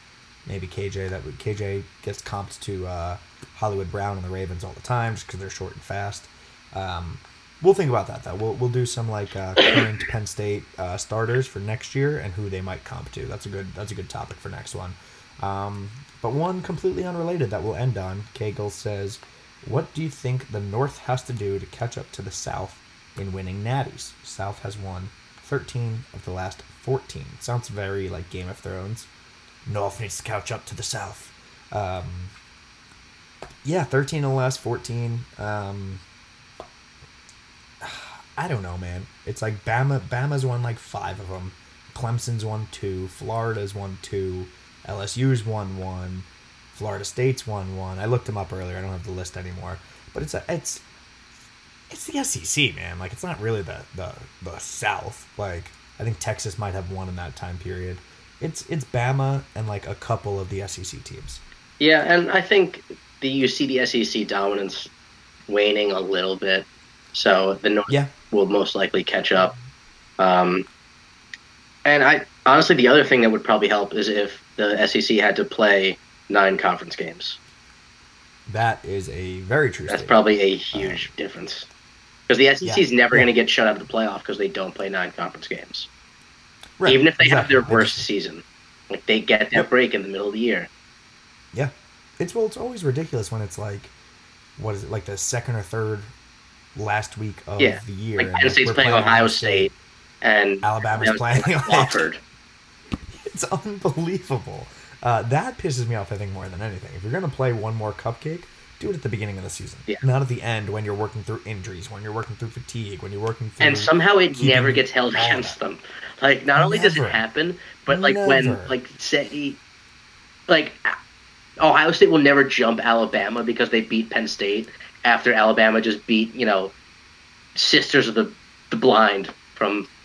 maybe KJ. That would KJ gets comped to uh, Hollywood Brown and the Ravens all the time just because they're short and fast. Um, we'll think about that though. We'll we'll do some like uh, current Penn State uh, starters for next year and who they might comp to. That's a good that's a good topic for next one. Um, but one completely unrelated that we'll end on. Cagle says, "What do you think the North has to do to catch up to the South in winning natties? South has won 13 of the last 14. Sounds very like Game of Thrones. North needs to catch up to the South. Um, yeah, 13 of the last 14. Um, I don't know, man. It's like Bama. Bama's won like five of them. Clemson's won two. Florida's won two. LSU's won one. Florida State's won one. I looked them up earlier. I don't have the list anymore. But it's a it's it's the SEC, man. Like it's not really the the the South. Like I think Texas might have won in that time period. It's it's Bama and like a couple of the SEC teams. Yeah, and I think the you see the SEC dominance waning a little bit, so the North Yeah. will most likely catch up. Um, and I honestly, the other thing that would probably help is if the SEC had to play nine conference games. That is a very true That's statement. probably a huge difference because the SEC is Yeah, never yeah. going to get shut out of the playoff because they don't play nine conference games, Right, even if they have their worst season. Like they get that Yep. break in the middle of the year. Yeah, it's well, it's always ridiculous when it's like, what is it like the second or third last week of Yeah, the year? Like and, Penn State's we're playing Ohio State, and Alabama's Alabama's playing Wofford. It's unbelievable. Uh, that pisses me off. I think more than anything. If you're gonna play one more cupcake, do it at the beginning of the season. Yeah. Not at the end when you're working through injuries, when you're working through fatigue, when you're working through. and somehow it never gets held against them. Like not only does it happen, but like when like say like Ohio State will never jump Alabama because they beat Penn State after Alabama just beat you know Sisters of the the Blind from.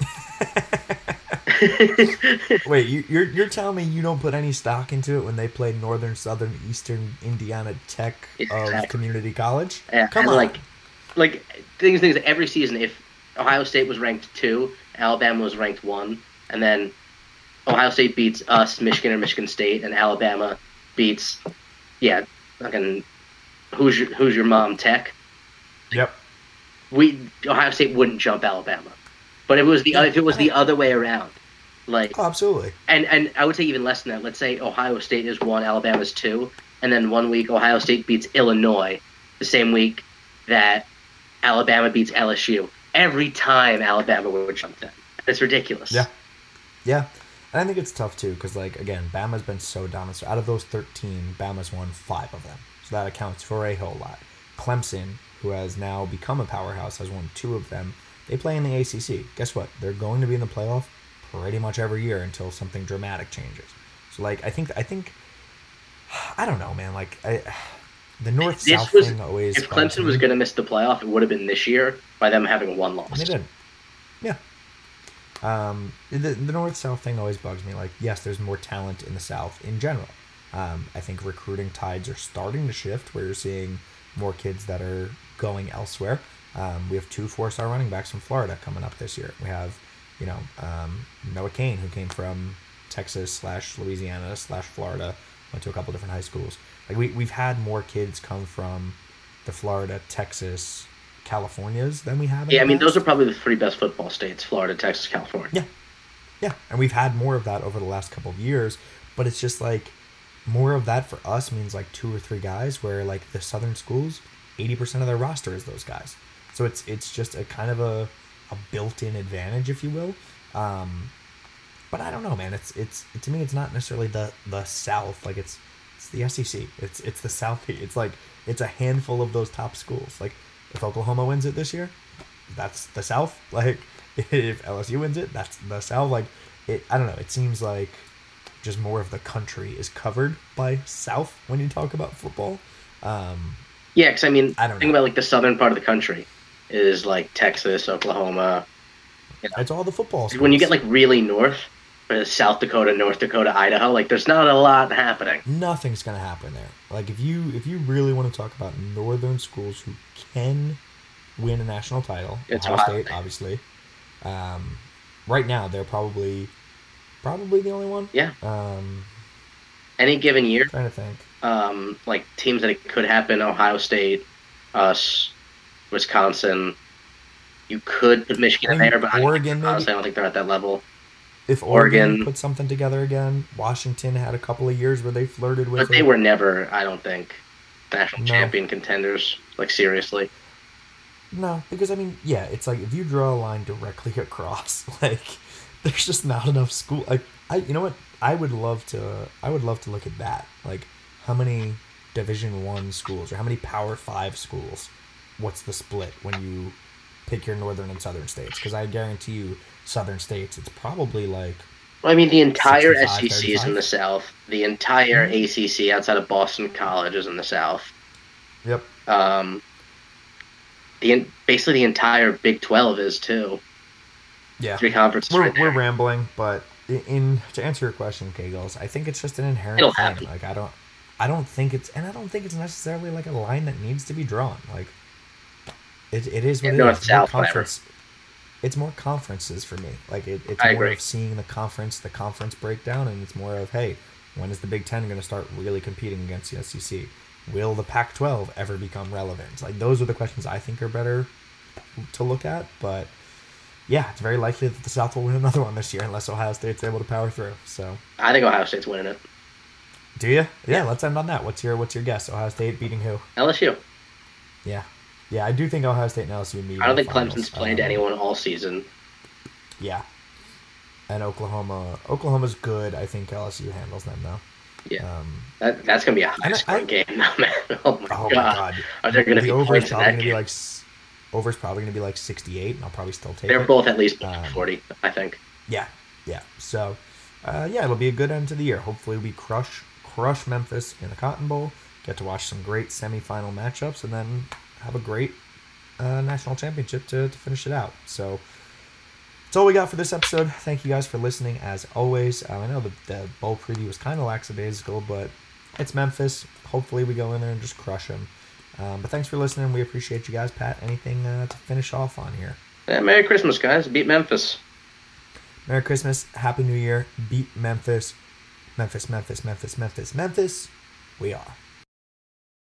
Wait, you, you're you're telling me you don't put any stock into it when they play Northern, Southern, Eastern Indiana Tech uh, of exactly. community college? Yeah, Come on. like like things things every season if Ohio State was ranked two, Alabama was ranked one, and then Ohio State beats us, Michigan or Michigan State, and Alabama beats yeah, fucking who's your who's your mom Tech. Yep. We Ohio State wouldn't jump Alabama, but if it was the if it was the other way around, like Oh, absolutely. and and I would say even less than that. Let's say Ohio State is one, Alabama's two, and then one week Ohio State beats Illinois, the same week that Alabama beats LSU. Every time Alabama would jump them. It's ridiculous. Yeah. Yeah. And I think it's tough too because, like, again, Bama's been so dominant. So out of those 13, Bama's won five of them. So that accounts for a whole lot. Clemson, who has now become a powerhouse, has won two of them. They play in the ACC. Guess what? They're going to be in the playoff pretty much every year until something dramatic changes. So, like, I think, I think, I don't know, man. Like, I, the North South was- thing always. If Clemson was going to miss the playoff, it would have been this year by them having one loss. They did. Yeah. Um, the the North South thing always bugs me. Like, yes, there's more talent in the South in general. Um, I think recruiting tides are starting to shift, where you're seeing more kids that are going elsewhere. Um, we have two four-star running backs from Florida coming up this year. We have, you know, um, Noah Cain, who came from Texas slash Louisiana slash Florida, went to a couple different high schools. Like we we've had more kids come from the Florida, Texas, Californias than we have. Yeah, I mean those are probably the three best football states: Florida, Texas, California. Yeah. Yeah. And we've had more of that over the last couple of years, but it's just like more of that for us means like two or three guys where like the southern schools, 80% of their roster is those guys. So it's it's just a kind of a, a built-in advantage if you will. Um but I don't know, man. It's it's to me it's not necessarily the the south like it's the SEC. It's it's the South. It's like it's a handful of those top schools. Like if Oklahoma wins it this year, that's the South. Like if LSU wins it, that's the South. Like it, I don't know. It seems like just more of the country is covered by South when you talk about football. Um, Yeah, because I mean, I don't think know. about like the southern part of the country is like Texas, Oklahoma. it's all the football. When you get like really north, South Dakota, North Dakota, Idaho, like there's not a lot happening. nothing's gonna happen there. Like if you if you really want to talk about northern schools who can win a national title, It's Ohio State, obviously. Um, right now, they're probably probably the only one. Yeah. Um, Any given year, trying to think. um, like teams that it could happen: Ohio State, us, Wisconsin. You could put Michigan there, but I- Oregon, maybe? honestly, I don't think they're at that level. If Oregon, Oregon- put something together again, Washington had a couple of years where they flirted with But they it. were never, I don't think, national No. champion contenders. Like seriously, No, because I mean, yeah, it's like if you draw a line directly across, like there's just not enough school. Like I, you know what? I would love to. I would love to look at that. Like how many Division One schools or how many Power Five schools? What's the split when you pick your northern and southern states? Because I guarantee you, southern states, it's probably like I mean, the entire 65, SEC is in the South. The entire Mhm. ACC outside of Boston College is in the South. yep, Um, the basically the entire Big Twelve is too. yeah. Three conferences We're, right we're rambling, but in, in to answer your question, Kegels, I think it's just an inherent It'll thing. happen. Like I don't, I don't think it's, and I don't think it's necessarily like a line that needs to be drawn. Like it, it is what Yeah, it is. South, conference. It's more conferences for me. Like it, it's I more agree. of seeing the conference, the conference breakdown, and it's more of hey, when is the Big Ten going to start really competing against the SEC? Will the Pac-12 ever become relevant? Like those are the questions I think are better to look at, but yeah, it's very likely that the South will win another one this year unless Ohio State's able to power through. So, I think Ohio State's winning it. do you? Yeah, let's end on that. What's your What's your guess? Ohio State beating who? LSU. Yeah, yeah, I do think Ohio State and LSU meet. I don't think finals. Clemson's played Um, anyone all season. Yeah, and Oklahoma. Oklahoma's good. I think LSU handles them though. Yeah. Um, That, that's gonna be a high scoring game, now, man. Oh my oh god. my god, Are there gonna the be over points in that gonna be game? like over's probably gonna be like 68, and I'll probably still take They're it. both at least Um, forty, I think. Yeah, yeah. So, uh, yeah, it'll be a good end to the year. Hopefully, we crush crush Memphis in the Cotton Bowl. Get to watch some great semifinal matchups, and then have a great uh, national championship to, to finish it out. So. That's all we got for this episode. Thank you guys for listening. As always, uh, I know the, the bowl preview was kind of lackadaisical, but it's Memphis. Hopefully, we go in there and just crush them. Um, but thanks for listening. We appreciate you guys. Pat, anything uh, to finish off on here? Yeah, Merry Christmas, guys. Beat Memphis. Merry Christmas, Happy New Year, beat Memphis, Memphis, Memphis, Memphis, Memphis, Memphis. We are.